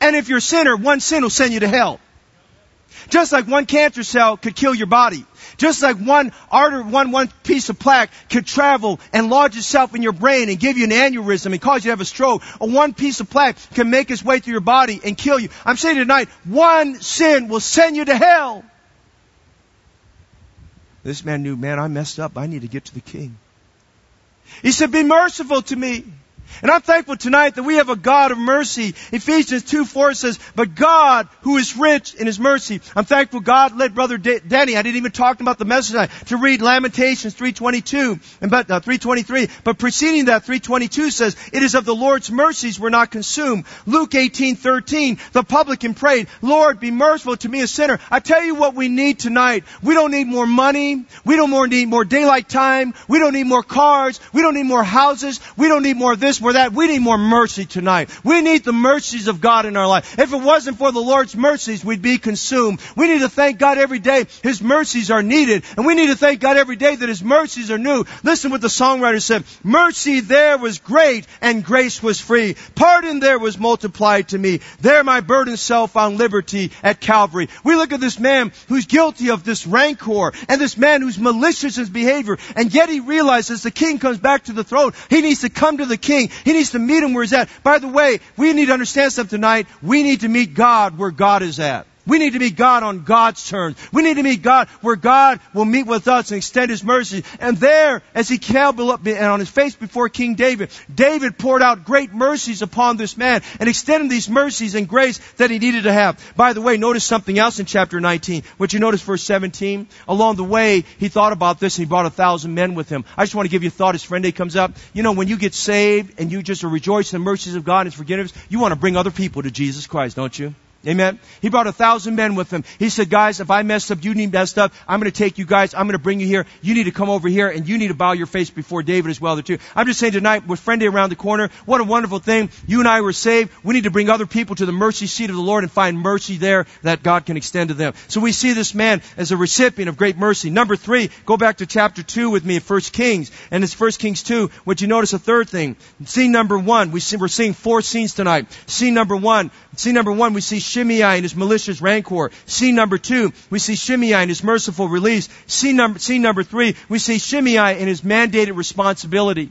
And if you're a sinner, one sin will send you to hell. Just like one cancer cell could kill your body. Just like one artery, one, one piece of plaque could travel and lodge itself in your brain and give you an aneurysm and cause you to have a stroke. Or one piece of plaque can make its way through your body and kill you. I'm saying tonight, one sin will send you to hell. This man knew, man, I messed up. I need to get to the king. He said, be merciful to me. And I'm thankful tonight that we have a God of mercy. Ephesians 2 4 says, But God, who is rich in his mercy. I'm thankful God led Brother D- Denny, I didn't even talk about the message tonight, to read Lamentations 322 and but, uh, 323. But preceding that, 322 says, It is of the Lord's mercies we're not consumed. Luke 18 13, the publican prayed, Lord, be merciful to me a sinner. I tell you what we need tonight. We don't need more money. We don't more need more daylight time. We don't need more cars. We don't need more houses. We don't need more this, more that. We need more mercy tonight. We need the mercies of God in our life. If it wasn't for the Lord's mercies, we'd be consumed. We need to thank God every day. His mercies are needed. And we need to thank God every day that His mercies are new. Listen what the songwriter said. Mercy there was great and grace was free. Pardon there was multiplied to me. There my burdened self found liberty at Calvary. We look at this man who's guilty of this rancor and this man who's malicious in his behavior and yet he realizes the king comes back to the throne. He needs to come to the king. He needs to meet him where he's at. By the way, we need to understand something tonight. We need to meet God where God is at. We need to meet God on God's terms. We need to meet God where God will meet with us and extend His mercy. And there, as he came up and on his face before King David, David poured out great mercies upon this man and extended these mercies and grace that he needed to have. By the way, notice something else in chapter 19. Would you notice verse 17? Along the way, he thought about this and he brought a thousand men with him. I just want to give you a thought as friend day comes up. You know, when you get saved and you just rejoice in the mercies of God and His forgiveness, you want to bring other people to Jesus Christ, don't you? Amen. He brought a thousand men with him. He said, guys, if I messed up, you need messed up. I'm going to take you guys. I'm going to bring you here. You need to come over here and you need to bow your face before David as well, too. I'm just saying tonight, with friend day around the corner, what a wonderful thing. You and I were saved. We need to bring other people to the mercy seat of the Lord and find mercy there that God can extend to them. So we see this man as a recipient of great mercy. Number three, go back to chapter two with me in First Kings. And it's First Kings two. Would you notice a third thing? Scene number one. We see, we're seeing four scenes tonight. Scene number one. Scene number one, we see Shimei and his malicious rancor. Scene number two, we see Shimei and his merciful release. Scene number, scene number three, we see Shimei and his mandated responsibility.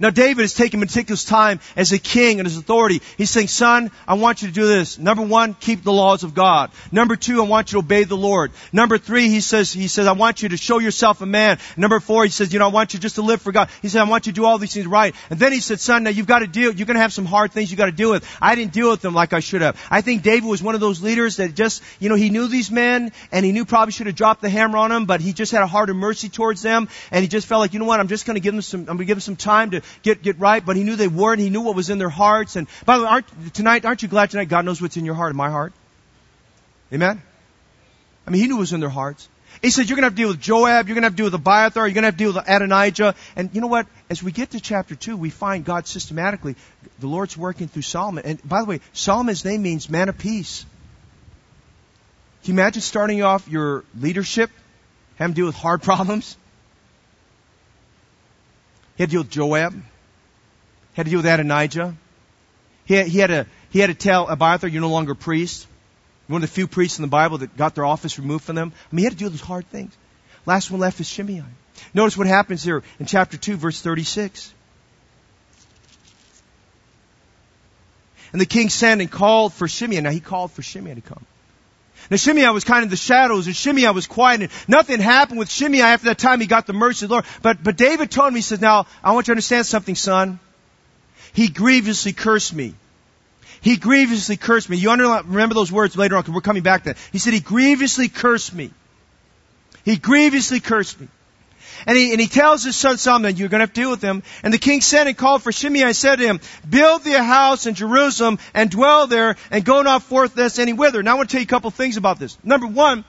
Now David is taking meticulous time as a king and his authority. He's saying, son, I want you to do this. Number one, keep the laws of God. Number two, I want you to obey the Lord. Number three, he says, he says, I want you to show yourself a man. Number four, he says, you know, I want you just to live for God. He said, I want you to do all these things right. And then he said, son, now you've got to deal, you're going to have some hard things you got to deal with. I didn't deal with them like I should have. I think David was one of those leaders that just, you know, he knew these men and he knew probably should have dropped the hammer on them, but he just had a heart of mercy towards them and he just felt like, you know what, I'm just going to give them some, I'm going to give them some time to get, get right right, but he knew they weren't. He knew what was in their hearts. And by the way, aren't, tonight, aren't you glad tonight God knows what's in your heart and my heart? Amen? I mean, he knew what was in their hearts. He said, you're going to have to deal with Joab, you're going to have to deal with Abiathar, you're going to have to deal with Adonijah. And you know what? As we get to chapter 2, we find God systematically, the Lord's working through Solomon. And by the way, Solomon's name means man of peace. Can you imagine starting off your leadership, having to deal with hard [LAUGHS] problems? He had to deal with Joab He had to deal with Adonijah. He had, he had, to, he had to tell Abiathar, you're no longer a priest. One of the few priests in the Bible that got their office removed from them. I mean, he had to do those hard things. Last one left is Shimei. Notice what happens here in chapter 2, verse 36. And the king sent and called for Shimei. Now he called for Shimei to come. Now Shimei was kind of in the shadows and Shimei was quiet and nothing happened with Shimei after that time he got the mercy of the Lord. But, but David told him, he says, now I want you to understand something, son. He grievously cursed me. He grievously cursed me. You remember those words later on because we're coming back to that. He said, He grievously cursed me. He grievously cursed me. And he, and he tells his son Solomon, you're going to have to deal with him. And the king sent and called for Shimei and said to him, build thee a house in Jerusalem and dwell there and go not forth thence any whither. Now I want to tell you a couple things about this. Number one,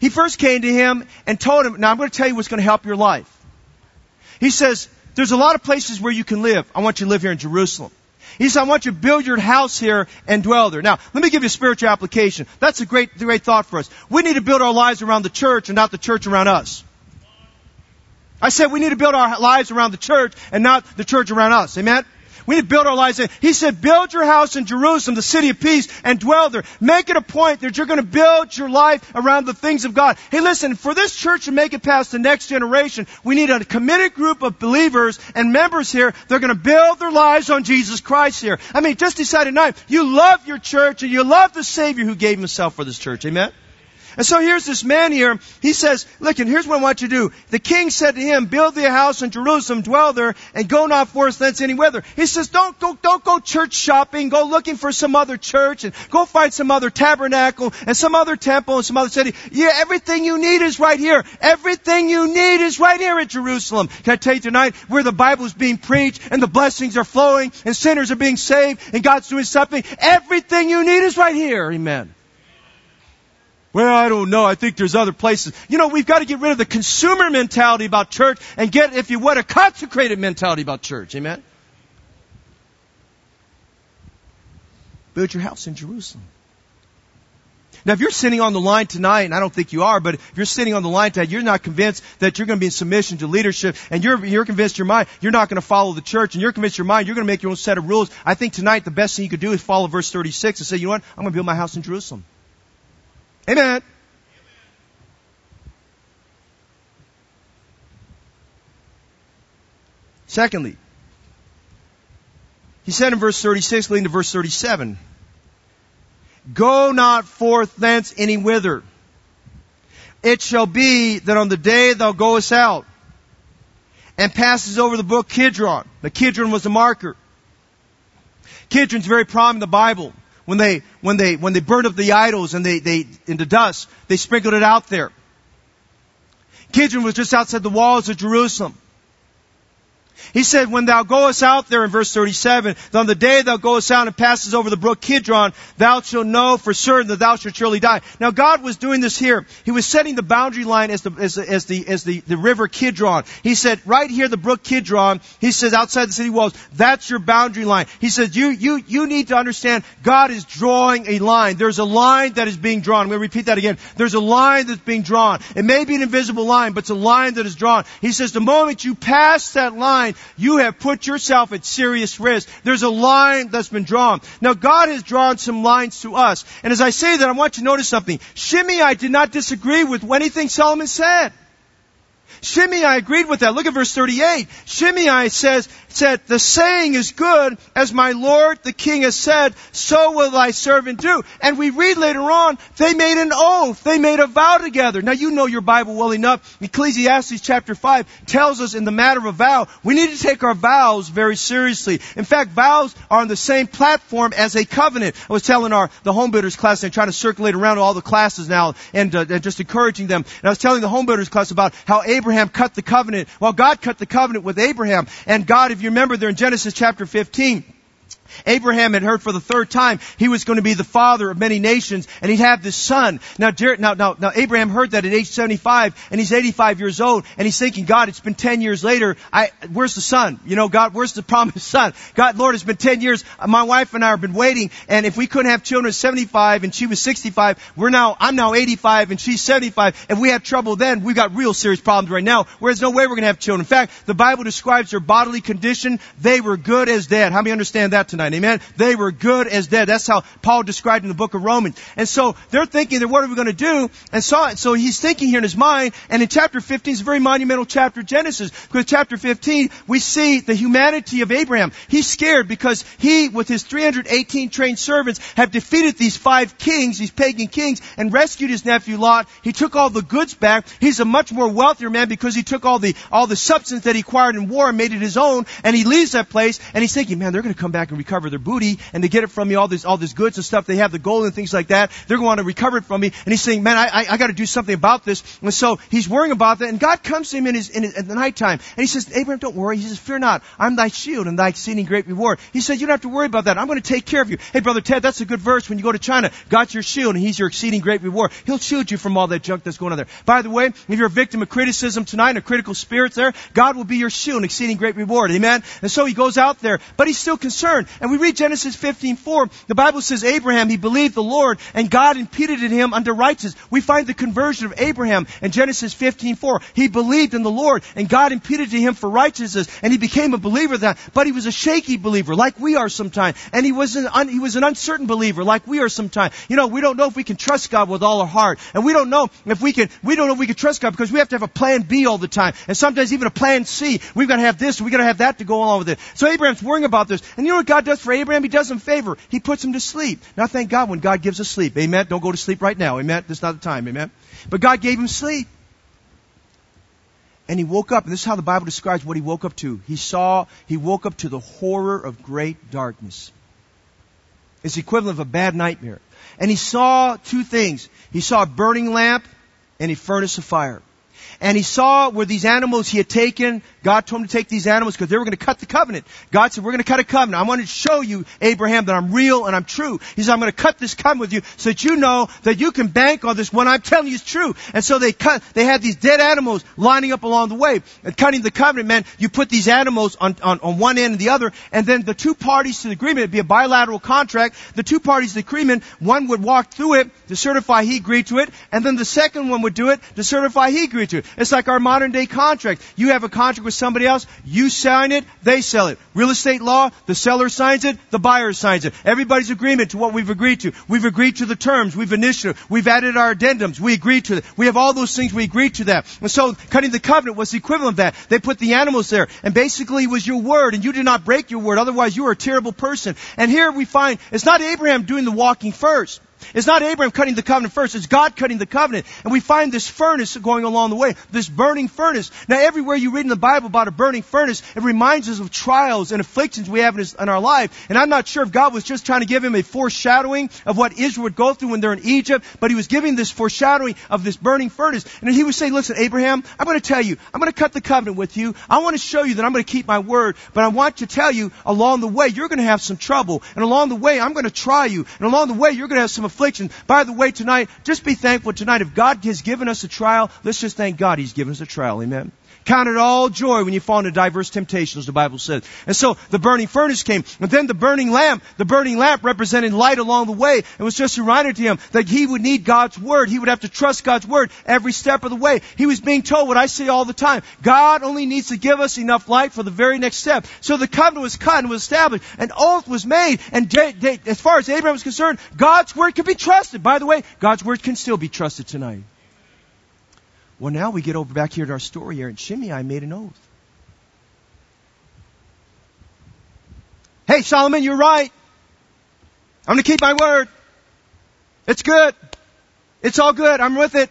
he first came to him and told him, now I'm going to tell you what's going to help your life. He says, there's a lot of places where you can live. I want you to live here in Jerusalem. He said, I want you to build your house here and dwell there. Now, let me give you a spiritual application. That's a great, great thought for us. We need to build our lives around the church and not the church around us. I said we need to build our lives around the church and not the church around us. Amen? We need to build our lives. He said, build your house in Jerusalem, the city of peace, and dwell there. Make it a point that you're going to build your life around the things of God. Hey, listen, for this church to make it past the next generation, we need a committed group of believers and members here. They're going to build their lives on Jesus Christ here. I mean, just decide tonight, you love your church and you love the Savior who gave himself for this church. Amen? And so here's this man here. He says, look, and here's what I want you to do. The king said to him, build thee a house in Jerusalem, dwell there, and go not forth thence any whither. He says, don't go, don't go church shopping, go looking for some other church, and go find some other tabernacle, and some other temple, and some other city. Yeah, everything you need is right here. Everything you need is right here at Jerusalem. Can I tell you tonight, where the Bible is being preached, and the blessings are flowing, and sinners are being saved, and God's doing something, everything you need is right here. Amen. Well, I don't know. I think there's other places. You know, we've got to get rid of the consumer mentality about church and get, if you would, a consecrated mentality about church. Amen? Build your house in Jerusalem. Now, if you're sitting on the line tonight, and I don't think you are, but if you're sitting on the line tonight, you're not convinced that you're going to be in submission to leadership, and you're, you're convinced your mind, you're not going to follow the church, and you're convinced your mind, you're going to make your own set of rules. I think tonight the best thing you could do is follow verse 36 and say, you know what? I'm going to build my house in Jerusalem. Amen. Secondly, he said in verse 36, leading to verse 37, Go not forth thence any whither. It shall be that on the day thou goest out and passes over the brook Kidron. The Kidron was the marker. Kidron's very prominent in the Bible when they, when they, when they burned up the idols and they, they, into dust, they sprinkled it out there. Kidron was just outside the walls of Jerusalem. He said, when thou goest out there in verse 37, on the day thou goest out and passes over the brook Kidron, thou shalt know for certain that thou shalt surely die. Now God was doing this here. He was setting the boundary line as the, as the, as the, as the, the river Kidron. He said, right here, the brook Kidron, he says outside the city walls, that's your boundary line. He says, you, you, you need to understand God is drawing a line. There's a line that is being drawn. I'm going to repeat that again. There's a line that's being drawn. It may be an invisible line, but it's a line that is drawn. He says, the moment you pass that line, line, you have put yourself at serious risk. There's a line that's been drawn. Now God has drawn some lines to us. And as I say that, I want you to notice something. Shimei did not disagree with anything Solomon said. Shimei agreed with that. Look at verse 38. Shimei says, said, the saying is good, as my Lord the king has said, so will thy servant do. And we read later on, they made an oath, they made a vow together. Now you know your Bible well enough. Ecclesiastes chapter 5 tells us in the matter of vow, we need to take our vows very seriously. In fact, vows are on the same platform as a covenant. I was telling our, the home builders class, they're trying to circulate around all the classes now and, uh, just encouraging them. And I was telling the home builders class about how Abraham cut the covenant. Well, God cut the covenant with Abraham. And God, if you remember there in Genesis chapter 15, Abraham had heard for the third time he was going to be the father of many nations and he'd have this son. Now, now, now, now Abraham heard that at age 75 and he's 85 years old and he's thinking, God, it's been 10 years later. I, where's the son? You know, God, where's the promised son? God, Lord, it's been 10 years. My wife and I have been waiting and if we couldn't have children at 75 and she was 65, we're now, I'm now 85 and she's 75. If we have trouble then, we've got real serious problems right now. Whereas no way we're going to have children. In fact, the Bible describes their bodily condition. They were good as dead. How many understand that tonight? Tonight. Amen. They were good as dead. That's how Paul described in the book of Romans. And so they're thinking that what are we going to do? And so, so he's thinking here in his mind. And in chapter 15 is a very monumental chapter of Genesis. Because chapter 15, we see the humanity of Abraham. He's scared because he, with his 318 trained servants, have defeated these five kings, these pagan kings, and rescued his nephew Lot. He took all the goods back. He's a much more wealthier man because he took all the, all the substance that he acquired in war and made it his own. And he leaves that place and he's thinking, man, they're going to come back and recover recover their booty and to get it from me, all this, all this goods and stuff. They have the gold and things like that. They're going to want to recover it from me. And he's saying, man, I, I, I got to do something about this. And so he's worrying about that. And God comes to him in his, in his, at the nighttime. And he says, Abraham, don't worry. He says, fear not. I'm thy shield and thy exceeding great reward. He says, you don't have to worry about that. I'm going to take care of you. Hey, brother Ted, that's a good verse when you go to China. God's your shield and he's your exceeding great reward. He'll shield you from all that junk that's going on there. By the way, if you're a victim of criticism tonight and a critical spirit there, God will be your shield and exceeding great reward. Amen. And so he goes out there, but he's still concerned. And we read Genesis 15:4, the Bible says Abraham he believed the Lord and God imputed it him unto righteousness. We find the conversion of Abraham in Genesis 15:4. He believed in the Lord and God imputed to him for righteousness and he became a believer that. But he was a shaky believer like we are sometimes. And he was an un, he was an uncertain believer like we are sometimes. You know, we don't know if we can trust God with all our heart. And we don't know if we can we don't know if we can trust God because we have to have a plan B all the time. And sometimes even a plan C. We've got to have this, we've got to have that to go along with it. So Abraham's worrying about this. And you know what God God does for Abraham? He does him favor. He puts him to sleep. Now thank God when God gives us sleep. Amen. Don't go to sleep right now. Amen. This is not the time. Amen. But God gave him sleep. And he woke up, and this is how the Bible describes what he woke up to. He saw, he woke up to the horror of great darkness. It's the equivalent of a bad nightmare. And he saw two things. He saw a burning lamp and a furnace of fire and he saw where these animals he had taken, God told him to take these animals because they were going to cut the covenant. God said, we're going to cut a covenant. I want to show you, Abraham, that I'm real and I'm true. He said, I'm going to cut this covenant with you so that you know that you can bank on this when I'm telling you is true. And so they cut, they had these dead animals lining up along the way. And cutting the covenant meant you put these animals on, on, on one end and the other, and then the two parties to the agreement, it'd be a bilateral contract, the two parties to the agreement, one would walk through it to certify he agreed to it, and then the second one would do it to certify he agreed to it. It's like our modern day contract. You have a contract with somebody else, you sign it, they sell it. Real estate law, the seller signs it, the buyer signs it. Everybody's agreement to what we've agreed to. We've agreed to the terms, we've initiated, we've added our addendums, we agreed to it. We have all those things, we agreed to that. And so cutting the covenant was the equivalent of that. They put the animals there, and basically it was your word, and you did not break your word, otherwise you are a terrible person. And here we find, it's not Abraham doing the walking first. It's not Abraham cutting the covenant first, it's God cutting the covenant. And we find this furnace going along the way, this burning furnace. Now everywhere you read in the Bible about a burning furnace, it reminds us of trials and afflictions we have in, his, in our life. And I'm not sure if God was just trying to give him a foreshadowing of what Israel would go through when they're in Egypt, but he was giving this foreshadowing of this burning furnace. And he would say, listen, Abraham, I'm going to tell you, I'm going to cut the covenant with you. I want to show you that I'm going to keep my word, but I want to tell you along the way, you're going to have some trouble. And along the way, I'm going to try you. And along the way, you're going to have some affliction. By the way, tonight, just be thankful tonight. If God has given us a trial, let's just thank God He's given us a trial. Amen. Count it all joy when you fall into diverse temptations, the Bible says. And so the burning furnace came, and then the burning lamp. The burning lamp represented light along the way. It was just a reminder to him that he would need God's word. He would have to trust God's word every step of the way. He was being told what I say all the time. God only needs to give us enough light for the very next step. So the covenant was cut and was established. An oath was made. And as far as Abraham was concerned, God's word could be trusted. By the way, God's word can still be trusted tonight. Well, now we get over back here to our story here, and Shimei made an oath. Hey, Solomon, you're right. I'm going to keep my word. It's good. It's all good. I'm with it.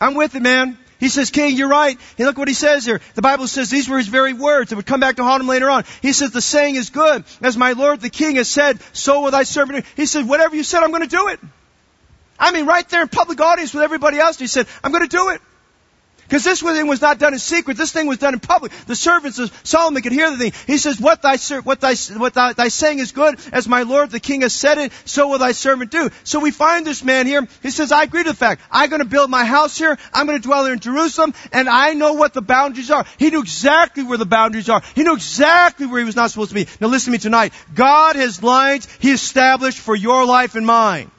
I'm with it, man. He says, King, you're right. And look what he says here. The Bible says these were his very words. It would come back to haunt him later on. He says, the saying is good. As my Lord the King has said, so will thy servant. He said, whatever you said, I'm going to do it. I mean, right there in public audience with everybody else, he said, I'm going to do it. Because this thing was not done in secret. This thing was done in public. The servants of Solomon could hear the thing. He says, what thy, what thy, what thy, thy saying is good, as my Lord the King has said it, so will thy servant do. So we find this man here. He says, I agree to the fact. I'm going to build my house here. I'm going to dwell here in Jerusalem, and I know what the boundaries are. He knew exactly where the boundaries are. He knew exactly where he was not supposed to be. Now listen to me tonight. God has lines he established for your life and mine.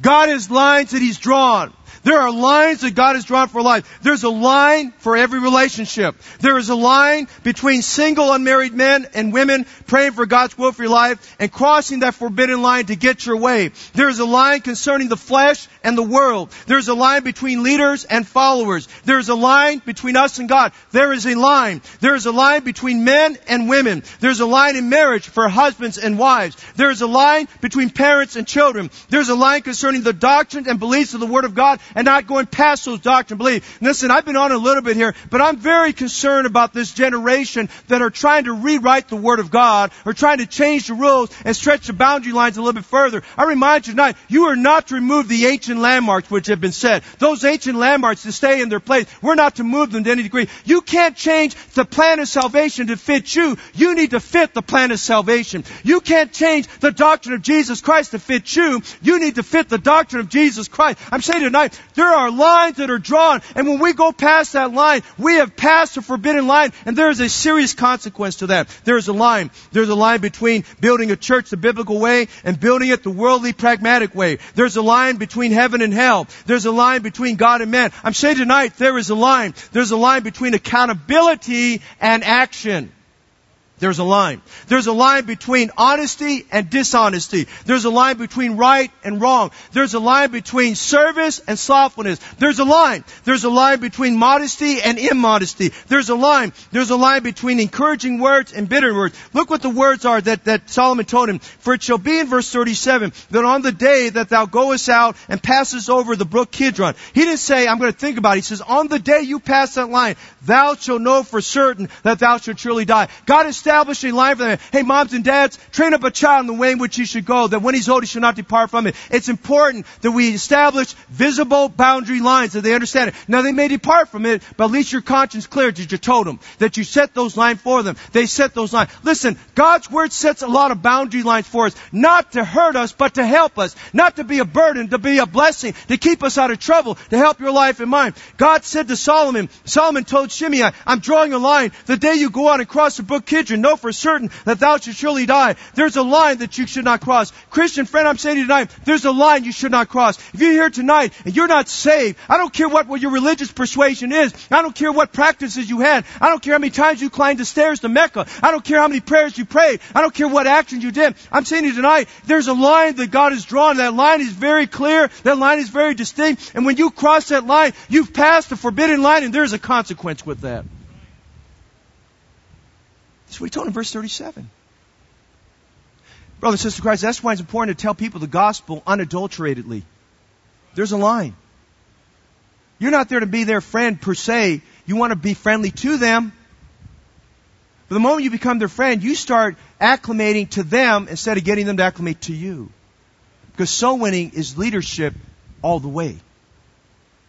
God has lines that He's drawn. There are lines that God has drawn for life. There's a line for every relationship. There is a line between single unmarried men and women praying for God's will for your life and crossing that forbidden line to get your way. There is a line concerning the flesh and the world. There's a line between leaders and followers. There's a line between us and God. There is a line. There is a line between men and women. There's a line in marriage for husbands and wives. There is a line between parents and children. There's a line concerning the doctrine and beliefs of the Word of God and not going past those doctrine beliefs. Listen, I've been on a little bit here, but I'm very concerned about this generation that are trying to rewrite the Word of God or trying to change the rules and stretch the boundary lines a little bit further. I remind you tonight, you are not to remove the ancient landmarks which have been set. Those ancient landmarks to stay in their place. We're not to move them to any degree. You can't change the plan of salvation to fit you. You need to fit the plan of salvation. You can't change the doctrine of Jesus Christ to fit you. You need to fit the doctrine of Jesus Christ. I'm saying tonight, there are lines that are drawn, and when we go past that line, we have passed a forbidden line, and there is a serious consequence to that. There is a line. There's a line between building a church the biblical way and building it the worldly pragmatic way. There's a line between heaven and hell. There's a line between God and man. I'm saying tonight, there is a line. There's a line between accountability and action. There's a line. There's a line between honesty and dishonesty. There's a line between right and wrong. There's a line between service and slothfulness. There's a line. There's a line between modesty and immodesty. There's a line. There's a line between encouraging words and bitter words. Look what the words are that, that Solomon told him. For it shall be in verse 37 that on the day that thou goest out and passest over the brook Kidron. He didn't say, I'm going to think about it. He says, on the day you pass that line, thou shalt know for certain that thou shalt surely die. God is establishing life for them. Hey, moms and dads, train up a child in the way in which he should go, that when he's old, he should not depart from it. It's important that we establish visible boundary lines, that they understand it. Now, they may depart from it, but at least your conscience clear that you told them, that you set those lines for them. They set those lines. Listen, God's Word sets a lot of boundary lines for us, not to hurt us, but to help us, not to be a burden, to be a blessing, to keep us out of trouble, to help your life and mine. God said to Solomon, Solomon told Shimei, I'm drawing a line. The day you go out and cross the brook Kidron, know for certain that thou shalt surely die. There's a line that you should not cross. Christian friend, I'm saying to you tonight, there's a line you should not cross. If you're here tonight and you're not saved, I don't care what, what your religious persuasion is. I don't care what practices you had. I don't care how many times you climbed the stairs to Mecca. I don't care how many prayers you prayed. I don't care what actions you did. I'm saying to you tonight, there's a line that God has drawn. That line is very clear. That line is very distinct. And when you cross that line, you've passed the forbidden line and there's a consequence with that. What he told in verse 37. Brother and sister Christ, that's why it's important to tell people the gospel unadulteratedly. There's a line. You're not there to be their friend per se. You want to be friendly to them. But the moment you become their friend, you start acclimating to them instead of getting them to acclimate to you. Because soul winning is leadership all the way.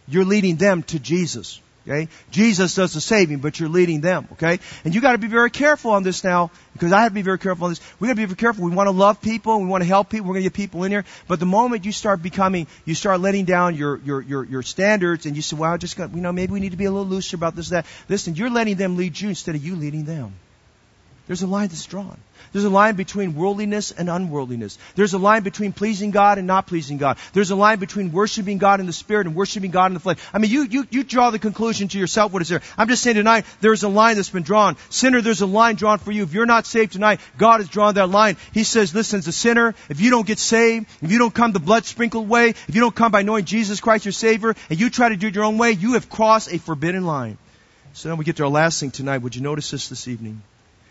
You're leading them to Jesus. Okay? Jesus does the saving, but you're leading them. Okay? And you got to be very careful on this now, because I have to be very careful on this. We got to be very careful. We want to love people. We want to help people. We're going to get people in here. But the moment you start becoming, you start letting down your your your, your standards, and you say, "Well, I just got, you know, maybe we need to be a little looser about this, that." Listen, you're letting them lead you instead of you leading them. There's a line that's drawn. There's a line between worldliness and unworldliness. There's a line between pleasing God and not pleasing God. There's a line between worshiping God in the spirit and worshiping God in the flesh. I mean, you, you, you draw the conclusion to yourself what is there. I'm just saying tonight, there's a line that's been drawn. Sinner, there's a line drawn for you. If you're not saved tonight, God has drawn that line. He says, listen, as a sinner, if you don't get saved, if you don't come the blood sprinkled way, if you don't come by knowing Jesus Christ your Savior, and you try to do it your own way, you have crossed a forbidden line. So now we get to our last thing tonight. Would you notice this this evening?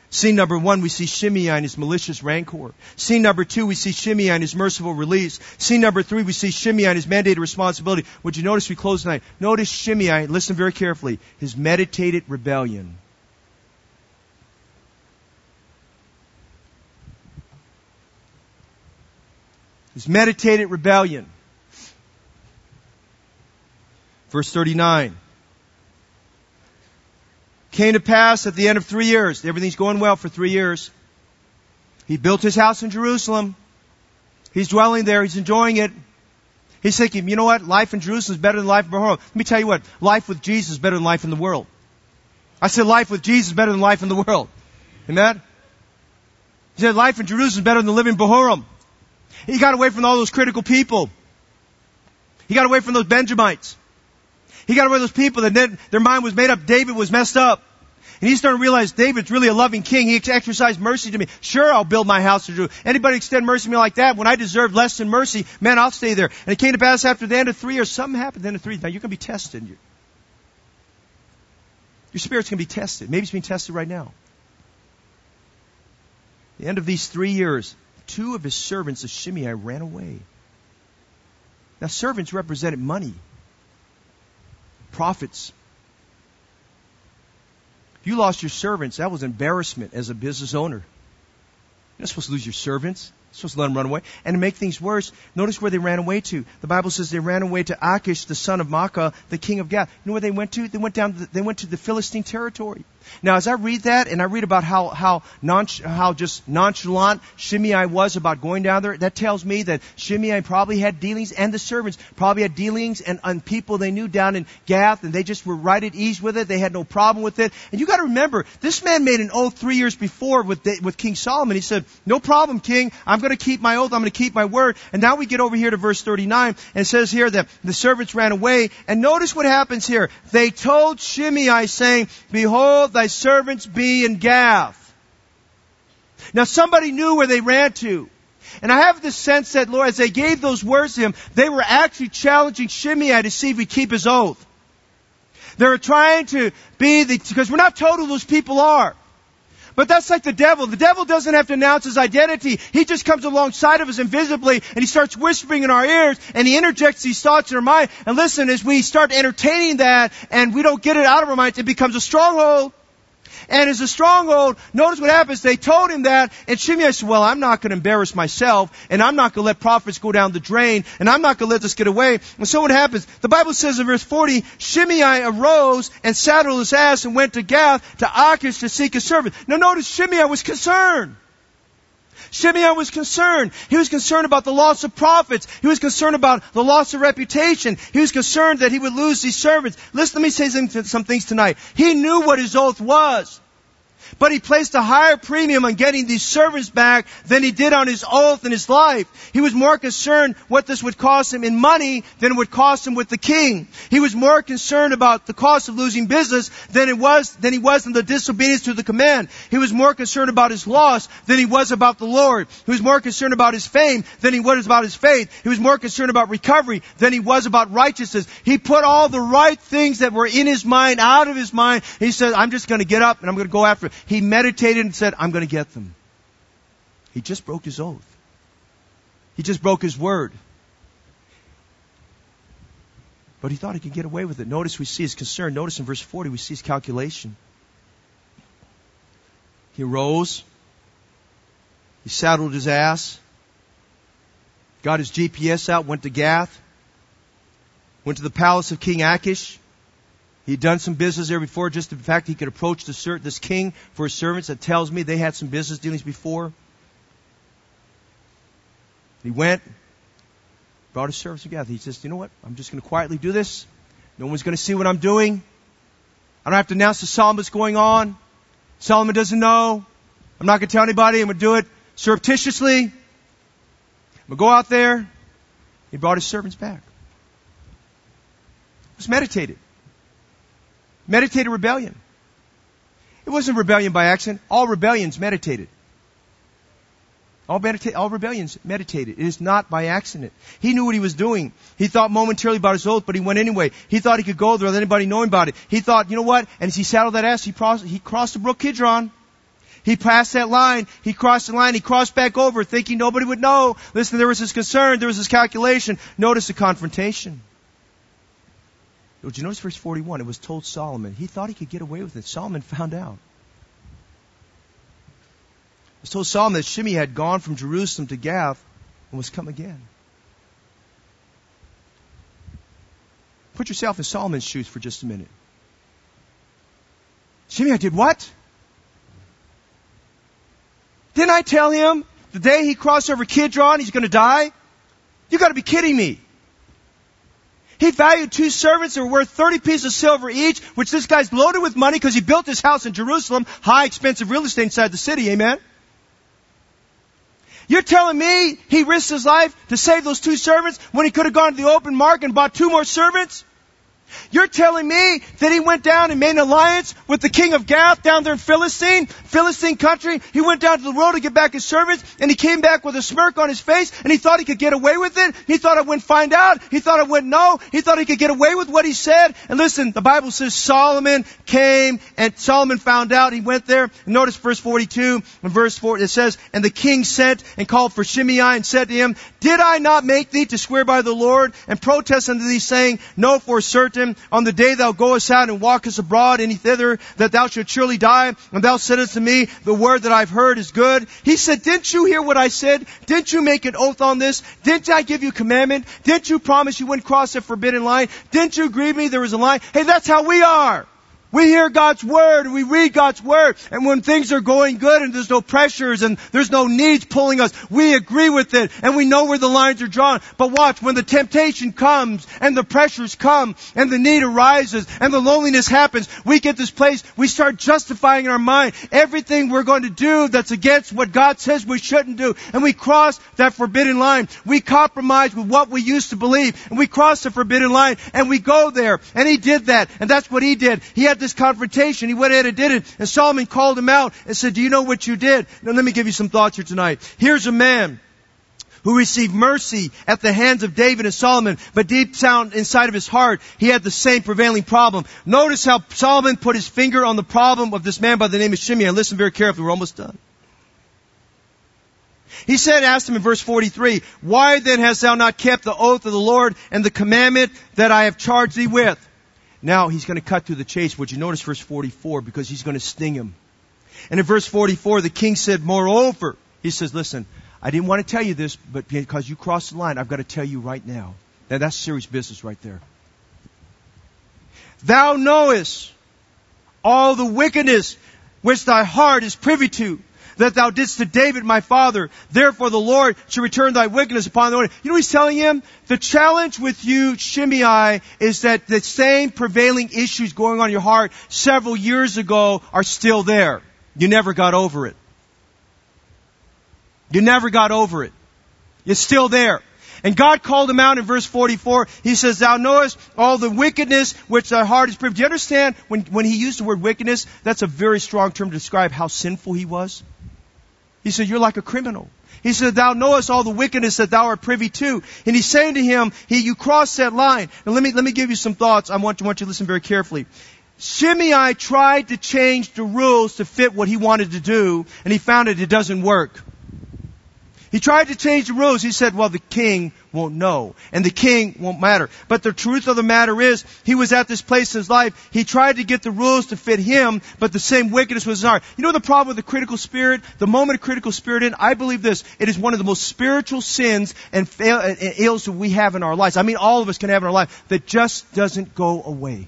Scene number one, we see Shimei and his malicious rancor. Scene number two, we see Shimei and his merciful release. Scene number three, we see Shimei and his mandated responsibility. Would you notice we close tonight? Notice Shimei, listen very carefully, his meditated rebellion. His meditated rebellion. Verse 39 came to pass at the end of three years. Everything's going well for three years. He built his house in Jerusalem. He's dwelling there. He's enjoying it. He's thinking, you know what? Life in Jerusalem is better than life in Bahurim. Let me tell you what. Life with Jesus is better than life in the world. I said life with Jesus is better than life in the world. Amen? He said life in Jerusalem is better than living in Bahurim. He got away from all those critical people. He got away from those Benjamites. He got away from those people that their mind was made up. David was messed up. And he's starting to realize David's really a loving king. He exercised mercy to me. Sure, I'll build my house to Jerusalem. Anybody extend mercy to me like that, when I deserve less than mercy, man, I'll stay there. And it came to pass after the end of three years, something happened at the end of three. Now you're going to be tested. Your, your spirit's going to be tested. Maybe it's being tested right now. the end of these three years, two of his servants of Shimei ran away. Now servants represented money, profits, you lost your servants, that was embarrassment as a business owner. You're not supposed to lose your servants. You're supposed to let them run away. And to make things worse, notice where they ran away to. The Bible says they ran away to Achish, the son of Maacah, the king of Gath. You know where they went to? They went down. The, they went to the Philistine territory. Now, as I read that and I read about how how nonch, how just nonchalant Shimei was about going down there, that tells me that Shimei probably had dealings, and the servants probably had dealings and, and people they knew down in Gath, and they just were right at ease with it. They had no problem with it. And you got to remember, this man made an oath three years before with with King Solomon. He said, "No problem, King. I'm going to keep my oath. I'm going to keep my word." And now we get over here to verse 39, and it says here that the servants ran away. And notice what happens here. They told Shimei, saying, "Behold." Thy servants be in Gath. Now somebody knew where they ran to. And I have this sense that, Lord, as they gave those words to him, they were actually challenging Shimei to see if he'd keep his oath. They were trying to be the, because we're not told who those people are. But that's like the devil. The devil doesn't have to announce his identity. He just comes alongside of us invisibly and he starts whispering in our ears and he interjects these thoughts in our mind. And listen, as we start entertaining that and we don't get it out of our minds, it becomes a stronghold. And as a stronghold, notice what happens. They told him that, and Shimei said, well, I'm not going to embarrass myself, and I'm not going to let profits go down the drain, and I'm not going to let this get away. And so what happens? The Bible says in verse 40, Shimei arose and saddled his ass and went to Gath to Achish to seek a servant. Now notice Shimei was concerned. Shimei was concerned. He was concerned about the loss of profits. He was concerned about the loss of reputation. He was concerned that he would lose these servants. Listen, let me say some, some things tonight. He knew what his oath was. But he placed a higher premium on getting these servants back than he did on his oath and his life. He was more concerned what this would cost him in money than it would cost him with the king. He was more concerned about the cost of losing business than it was, than he was in the disobedience to the command. He was more concerned about his loss than he was about the Lord. He was more concerned about his fame than he was about his faith. He was more concerned about recovery than he was about righteousness. He put all the right things that were in his mind out of his mind. He said, I'm just going to get up and I'm going to go after it. He meditated and said, I'm going to get them. He just broke his oath. He just broke his word. But he thought he could get away with it. Notice we see his concern. Notice in verse 40 we see his calculation. He rose. He saddled his ass. Got his GPS out, went to Gath. Went to the palace of King Achish. He'd done some business there before, just the fact he could approach this, this king for his servants. That tells me they had some business dealings before. He went, brought his servants together. He says, you know what? I'm just going to quietly do this. No one's going to see what I'm doing. I don't have to announce to Solomon what's going on. Solomon doesn't know. I'm not going to tell anybody. I'm going to do it surreptitiously. I'm going to go out there. He brought his servants back. Was meditated. Meditated rebellion. It wasn't rebellion by accident. All rebellions meditated. All, medita- all rebellions meditated. It is not by accident. He knew what he was doing. He thought momentarily about his oath, but he went anyway. He thought he could go there without anybody knowing about it. He thought, you know what? And as he saddled that ass, he crossed, he crossed the brook Kidron. He passed that line. He crossed the line. He crossed back over thinking nobody would know. Listen, there was his concern. There was his calculation. Notice the confrontation. Would you notice verse 41? It was told Solomon. He thought he could get away with it. Solomon found out. It was told Solomon that Shimei had gone from Jerusalem to Gath and was come again. Put yourself in Solomon's shoes for just a minute. Shimei did what? Didn't I tell him the day he crossed over Kidron he's going to die? You got to be kidding me. He valued two servants that were worth 30 pieces of silver each, which this guy's loaded with money because he built his house in Jerusalem, high expensive real estate inside the city, amen? You're telling me he risked his life to save those two servants when he could have gone to the open market and bought two more servants? You're telling me that he went down and made an alliance with the king of Gath down there in Philistine, Philistine country. He went down to the world to get back his servants and he came back with a smirk on his face and he thought he could get away with it. He thought I wouldn't find out. He thought I wouldn't know. He thought he could get away with what he said. And listen, the Bible says Solomon came and Solomon found out. He went there. Notice verse 42 and verse 4, it says, And the king sent and called for Shimei and said to him, Did I not make thee to swear by the Lord and protest unto thee saying, Know for certain on the day thou goest out and walkest abroad any thither, that thou shalt surely die, and thou saidst to me, the word that I've heard is good. He said, didn't you hear what I said? Didn't you make an oath on this? Didn't I give you commandment? Didn't you promise you wouldn't cross the forbidden line? Didn't you grieve me there was a line? Hey, that's how we are. We hear God's Word we read God's Word and when things are going good and there's no pressures and there's no needs pulling us, we agree with it and we know where the lines are drawn. But watch, when the temptation comes and the pressures come and the need arises and the loneliness happens, we get this place, we start justifying in our mind everything we're going to do that's against what God says we shouldn't do and we cross that forbidden line. We compromise with what we used to believe and we cross the forbidden line and we go there and He did that and that's what He did. He had had this confrontation. He went ahead and did it. And Solomon called him out and said, do you know what you did? Now let me give you some thoughts here tonight. Here's a man who received mercy at the hands of David and Solomon, but deep down inside of his heart, he had the same prevailing problem. Notice how Solomon put his finger on the problem of this man by the name of Shimei. And Listen very carefully, we're almost done. He said, asked him in verse 43, Why then hast thou not kept the oath of the Lord and the commandment that I have charged thee with? Now he's going to cut to the chase. Would you notice verse 44? Because he's going to sting him. And in verse 44, the king said, Moreover, he says, Listen, I didn't want to tell you this, but because you crossed the line, I've got to tell you right now. Now that's serious business right there. Thou knowest all the wickedness which thy heart is privy to, that thou didst to David my father. Therefore the Lord shall return thy wickedness upon the Lord. You know what he's telling him? The challenge with you, Shimei, is that the same prevailing issues going on in your heart several years ago are still there. You never got over it. You never got over it. It's still there. And God called him out in verse 44. He says, Thou knowest all the wickedness which thy heart is proved. Do you understand when, when he used the word wickedness? That's a very strong term to describe how sinful he was. He said, You're like a criminal. He said, Thou knowest all the wickedness that thou art privy to. And he's saying to him, he, You crossed that line. And let me, let me give you some thoughts. I want, want you to listen very carefully. Shimei tried to change the rules to fit what he wanted to do, and he found that it doesn't work. He tried to change the rules. He said, well, the king won't know. And the king won't matter. But the truth of the matter is, he was at this place in his life. He tried to get the rules to fit him, but the same wickedness was in heart. You know the problem with the critical spirit? The moment of critical spirit in, I believe this, it is one of the most spiritual sins and, fail, and ills that we have in our lives. I mean, all of us can have in our life that just doesn't go away.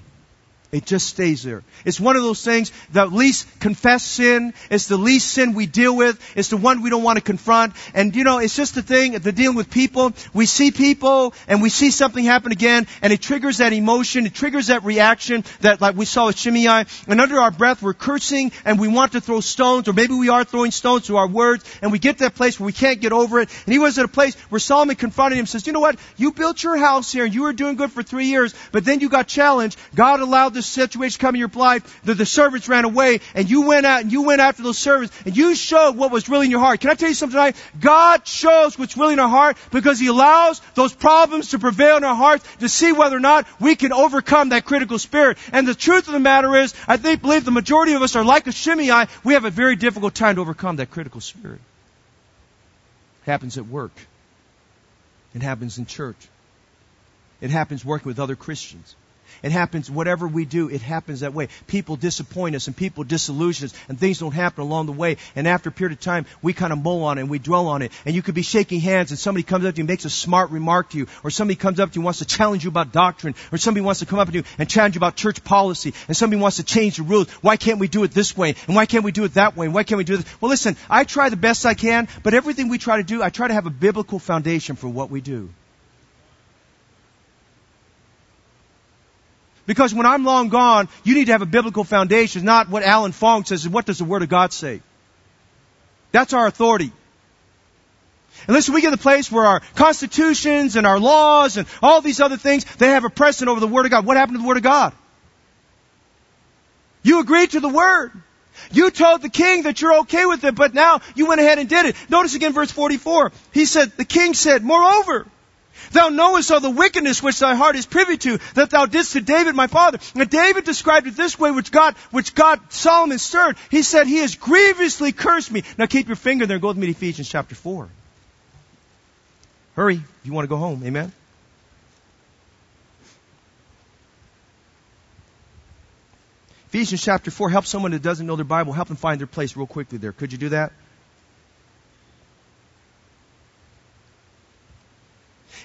It just stays there. It's one of those things, the least confessed sin. It's the least sin we deal with. It's the one we don't want to confront. And you know, it's just the thing, the dealing with people. We see people and we see something happen again and it triggers that emotion. It triggers that reaction that like we saw with Shimei. And under our breath, we're cursing and we want to throw stones or maybe we are throwing stones to our words and we get to that place where we can't get over it. And he was at a place where Solomon confronted him and says, you know what? You built your house here and you were doing good for three years, but then you got challenged. God allowed this situation come in your life that the servants ran away and you went out and you went after those servants and you showed what was really in your heart. Can I tell you something tonight? God shows what's really in our heart because He allows those problems to prevail in our hearts to see whether or not we can overcome that critical spirit. And the truth of the matter is, I think, believe the majority of us are like a Shimei. We have a very difficult time to overcome that critical spirit. It happens at work. It happens in church. It happens working with other Christians. It happens, whatever we do, it happens that way. People disappoint us and people disillusion us and things don't happen along the way. And after a period of time, we kind of mull on it and we dwell on it. And you could be shaking hands and somebody comes up to you and makes a smart remark to you. Or somebody comes up to you and wants to challenge you about doctrine. Or somebody wants to come up to you and challenge you about church policy. And somebody wants to change the rules. Why can't we do it this way? And why can't we do it that way? And why can't we do this? Well listen, I try the best I can, but everything we try to do, I try to have a biblical foundation for what we do. Because when I'm long gone, you need to have a biblical foundation, not what Alan Fong says, is what does the Word of God say? That's our authority. And listen, we get to the place where our constitutions and our laws and all these other things, they have a precedent over the Word of God. What happened to the Word of God? You agreed to the Word. You told the king that you're okay with it, but now you went ahead and did it. Notice again verse 44. He said, the king said, moreover, Thou knowest all the wickedness which thy heart is privy to, that thou didst to David my father. And David described it this way, which God, which God, Solomon stirred. He said, He has grievously cursed me. Now keep your finger there, and go with me to Ephesians chapter 4. Hurry, if you want to go home. Amen? Ephesians chapter 4, help someone that doesn't know their Bible, help them find their place real quickly there. Could you do that?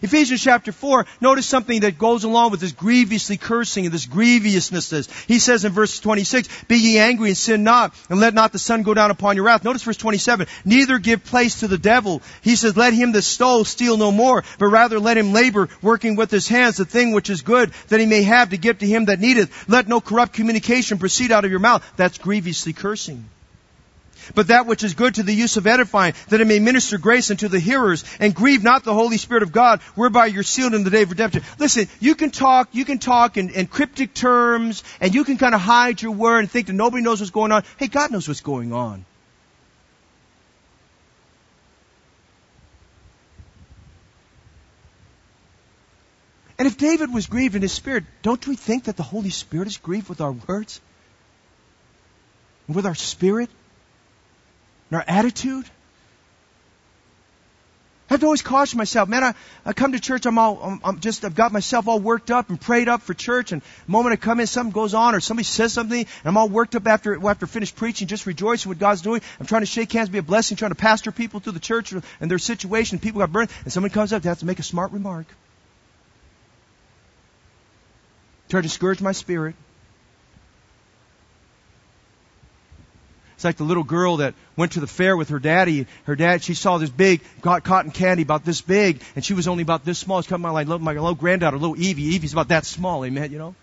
Ephesians chapter 4, notice something that goes along with this grievously cursing and this grievousness. He says in verse 26, Be ye angry and sin not, and let not the sun go down upon your wrath. Notice verse 27, Neither give place to the devil. He says, Let him that stole steal no more, but rather let him labor, working with his hands the thing which is good, that he may have to give to him that needeth. Let no corrupt communication proceed out of your mouth. That's grievously cursing. But that which is good to the use of edifying, that it may minister grace unto the hearers, and grieve not the Holy Spirit of God, whereby you're sealed in the day of redemption. Listen, you can talk, you can talk in, in cryptic terms, and you can kind of hide your word and think that nobody knows what's going on. Hey, God knows what's going on. And if David was grieved in his spirit, don't we think that the Holy Spirit is grieved with our words? With our spirit? And our attitude? I have to always caution myself, man, I, I come to church, I'm all, I'm, I'm just, I've got myself all worked up and prayed up for church, and the moment I come in, something goes on, or somebody says something, and I'm all worked up after, after finish preaching, just rejoicing what God's doing. I'm trying to shake hands, be a blessing, trying to pastor people through the church and their situation, people got burned, and someone comes up, they have to make a smart remark. Try to discourage my spirit. Like the little girl that went to the fair with her daddy. Her dad, she saw this big cotton candy about this big, and she was only about this small. It's coming like my little granddaughter, little Evie. Evie's about that small, amen, you know?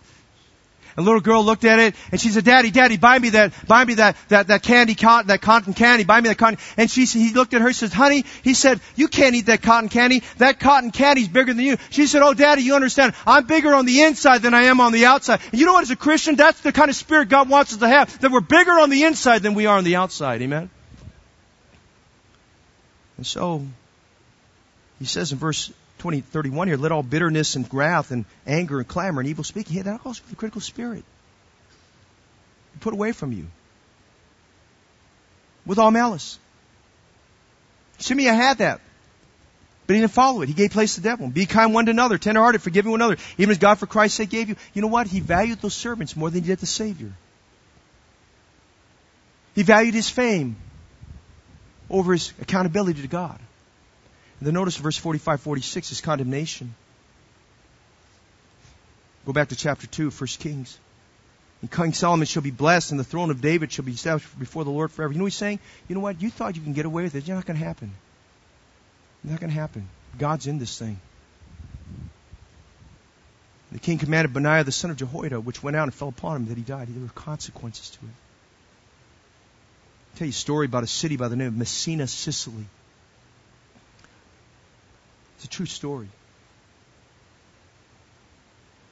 And little girl looked at it and she said, Daddy, Daddy, buy me that, buy me that, that, that candy, cotton, that cotton candy, buy me that cotton. Candy. And she, he looked at her and says, honey, he said, you can't eat that cotton candy. That cotton candy's bigger than you. She said, oh daddy, you understand, I'm bigger on the inside than I am on the outside. And you know what, as a Christian, that's the kind of spirit God wants us to have, that we're bigger on the inside than we are on the outside. Amen? And so, he says in verse 20, 31 here, let all bitterness and wrath and anger and clamor and evil speaking, hey, that all the critical spirit. Put away from you. With all malice. Shimei had that. But he didn't follow it. He gave place to the devil. Be kind one to another, tenderhearted, forgiving one another. Even as God for Christ's sake gave you. You know what? He valued those servants more than he did the Savior. He valued his fame over his accountability to God. Then notice verse 45, 46 is condemnation. Go back to chapter 2, 1 Kings. And King Solomon shall be blessed, and the throne of David shall be established before the Lord forever. You know what he's saying? You know what? You thought you can get away with it. It's not going to happen. It's not going to happen. God's in this thing. The king commanded Benaiah the son of Jehoiada, which went out and fell upon him, that he died. There were consequences to it. I'll tell you a story about a city by the name of Messina, Sicily. It's a true story.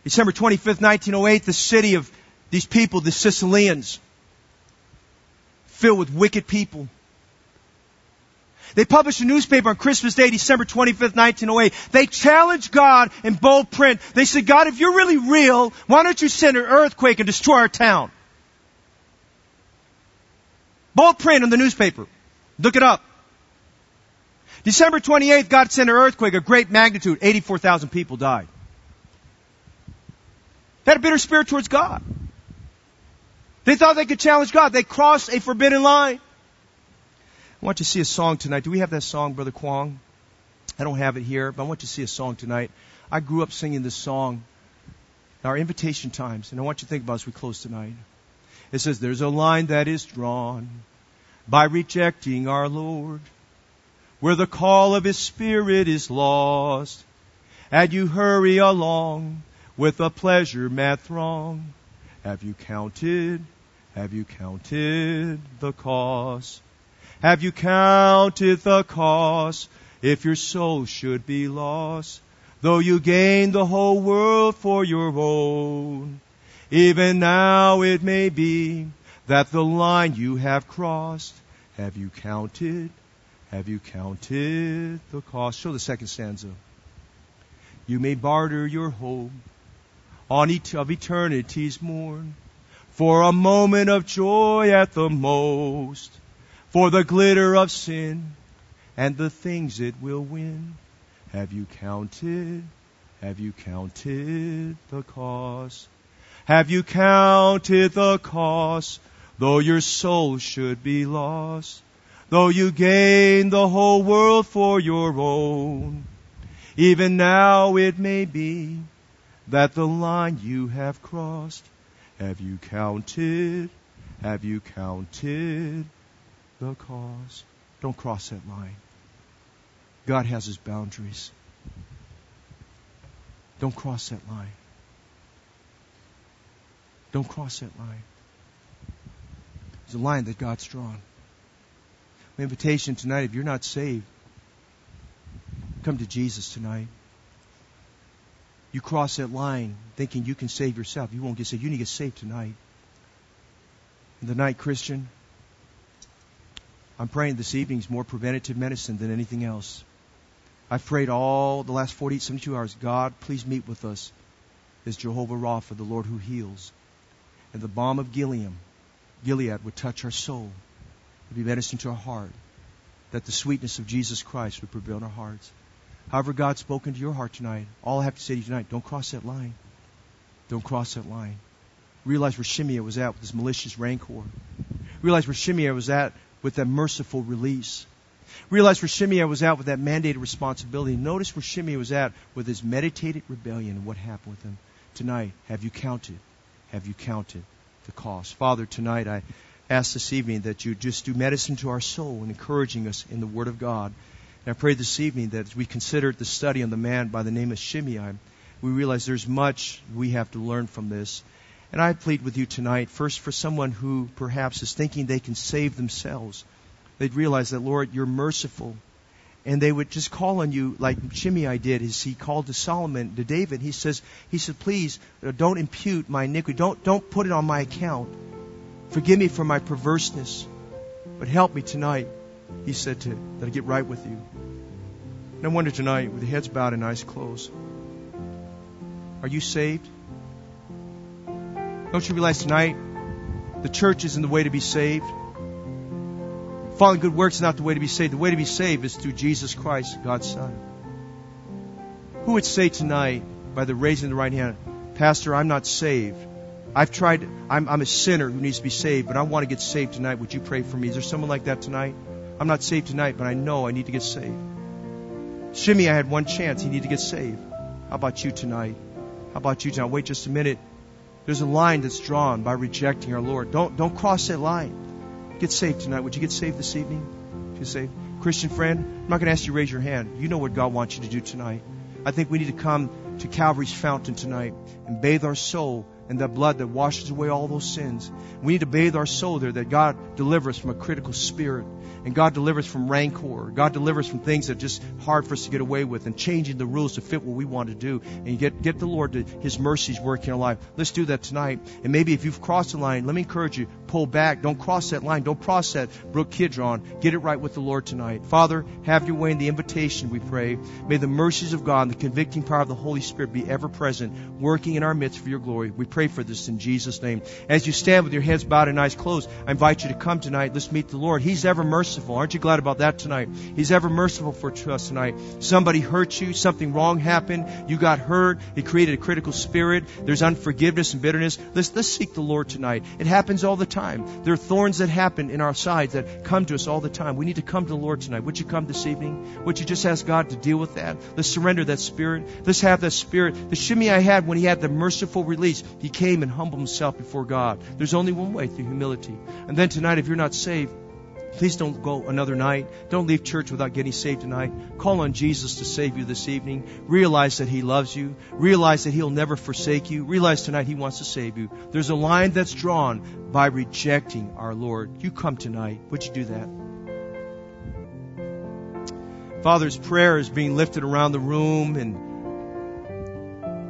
December 25th, 1908, the city of these people, the Sicilians, filled with wicked people. They published a newspaper on Christmas Day, December 25th, 1908. They challenged God in bold print. They said, God, if you're really real, why don't you send an earthquake and destroy our town? Bold print in the newspaper. Look it up. December 28th, God sent an earthquake of great magnitude. 84,000 people died. They had a bitter spirit towards God. They thought they could challenge God. They crossed a forbidden line. I want you to see a song tonight. Do we have that song, Brother Kwong? I don't have it here, but I want you to see a song tonight. I grew up singing this song in our invitation times, and I want you to think about as we close tonight. It says, There's a line that is drawn by rejecting our Lord where the call of His Spirit is lost. And you hurry along with a pleasure mad throng. Have you counted? Have you counted the cost? Have you counted the cost if your soul should be lost? Though you gain the whole world for your own, even now it may be that the line you have crossed, have you counted? Have you counted the cost? Show the second stanza. You may barter your hope on et- of eternity's morn for a moment of joy at the most, for the glitter of sin and the things it will win. Have you counted? Have you counted the cost? Have you counted the cost, though your soul should be lost? Though you gain the whole world for your own. Even now it may be that the line you have crossed, have you counted, have you counted the cost? Don't cross that line. God has his boundaries. Don't cross that line. Don't cross that line. It's a line that God's drawn. Invitation tonight, if you're not saved, come to Jesus tonight. You cross that line thinking you can save yourself. You won't get saved. You need to get saved tonight. And tonight, Christian, I'm praying this evening is more preventative medicine than anything else. I've prayed all the last 48, 72 hours. God, please meet with us as Jehovah Rapha, the Lord who heals. And the balm of Gilead, Gilead would touch our soul, be medicine to our heart, that the sweetness of Jesus Christ would prevail in our hearts. However, God's spoken to your heart tonight, all I have to say to you tonight, don't cross that line. Don't cross that line. Realize where Shimei was at with his malicious rancor. Realize where Shimei was at with that merciful release. Realize where Shimei was at with that mandated responsibility. Notice where Shimei was at with his meditated rebellion and what happened with him. Tonight, have you counted? Have you counted the cost? Father, tonight I ask this evening that you just do medicine to our soul and encouraging us in the Word of God. And I pray this evening that as we consider the study on the man by the name of Shimei, we realize there's much we have to learn from this. And I plead with you tonight, first for someone who perhaps is thinking they can save themselves. They'd realize that, Lord, you're merciful. And they would just call on you like Shimei did as he called to Solomon, to David. He says, he said, please uh, don't impute my iniquity. Don't, don't put it on my account. Forgive me for my perverseness. But help me tonight, he said to, that I get right with you. I wonder tonight, with heads bowed and eyes closed, are you saved? Don't you realize tonight the church isn't the way to be saved? Following good works is not the way to be saved. The way to be saved is through Jesus Christ, God's Son. Who would say tonight, by the raising of the right hand, Pastor, I'm not saved. I've tried, I'm, I'm a sinner who needs to be saved, but I want to get saved tonight. Would you pray for me? Is there someone like that tonight? I'm not saved tonight, but I know I need to get saved. Shimei, I had one chance. He needed to get saved. How about you tonight? How about you tonight? Wait just a minute. There's a line that's drawn by rejecting our Lord. Don't, don't cross that line. Get saved tonight. Would you get saved this evening? If you're saved. Christian friend, I'm not going to ask you to raise your hand. You know what God wants you to do tonight. I think we need to come to Calvary's fountain tonight and bathe our soul in that blood that washes away all those sins. We need to bathe our soul there that God delivers us from a critical spirit and God delivers from rancor. God delivers from things that are just hard for us to get away with and changing the rules to fit what we want to do. And get, get the Lord to His mercies working in our life. Let's do that tonight. And maybe if you've crossed the line, let me encourage you, pull back. Don't cross that line. Don't cross that Brook Kidron. Get it right with the Lord tonight. Father, have your way in the invitation, we pray. May the mercies of God and the convicting power of the Holy Spirit be ever present, working in our midst for your glory. We pray for this in Jesus' name. As you stand with your heads bowed and eyes closed, I invite you to come tonight. Let's meet the Lord. He's ever merciful. Aren't you glad about that tonight? He's ever merciful for us tonight. Somebody hurt you, something wrong happened, you got hurt, it created a critical spirit, there's unforgiveness and bitterness. Let's, let's seek the Lord tonight. It happens all the time. There are thorns that happen in our sides that come to us all the time. We need to come to the Lord tonight. Would you come this evening? Would you just ask God to deal with that? Let's surrender that spirit. Let's have that spirit. The Shimei I had when he had the merciful release, he came and humbled himself before God. There's only one way through humility. And then tonight, if you're not saved, Please don't go another night. Don't leave church without getting saved tonight. Call on Jesus to save you this evening. Realize that He loves you. Realize that He'll never forsake you. Realize tonight He wants to save you. There's a line that's drawn by rejecting our Lord. You come tonight. Would you do that? Father's prayer is being lifted around the room and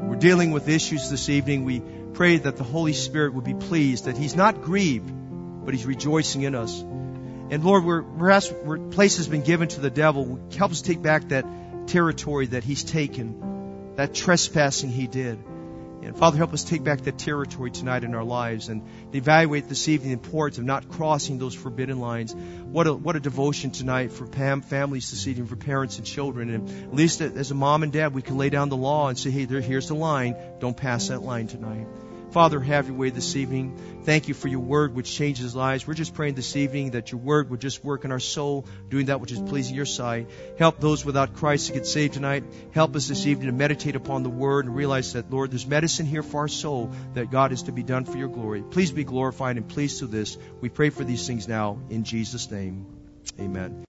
we're dealing with issues this evening. We pray that the Holy Spirit would be pleased, that He's not grieved, but He's rejoicing in us. And Lord, we're, perhaps where place has been given to the devil. Help us take back that territory that he's taken, that trespassing he did. And Father, help us take back that territory tonight in our lives and evaluate this evening the importance of not crossing those forbidden lines. What a, what a devotion tonight for Pam, families this evening, for parents and children. And at least as a mom and dad, we can lay down the law and say, hey, there, here's the line. Don't pass that line tonight. Father, have your way this evening. Thank you for your word which changes lives. We're just praying this evening that your word would just work in our soul, doing that which is pleasing your sight. Help those without Christ to get saved tonight. Help us this evening to meditate upon the word and realize that, Lord, there's medicine here for our soul that God is to be done for your glory. Please be glorified and pleased to this. We pray for these things now in Jesus' name. Amen.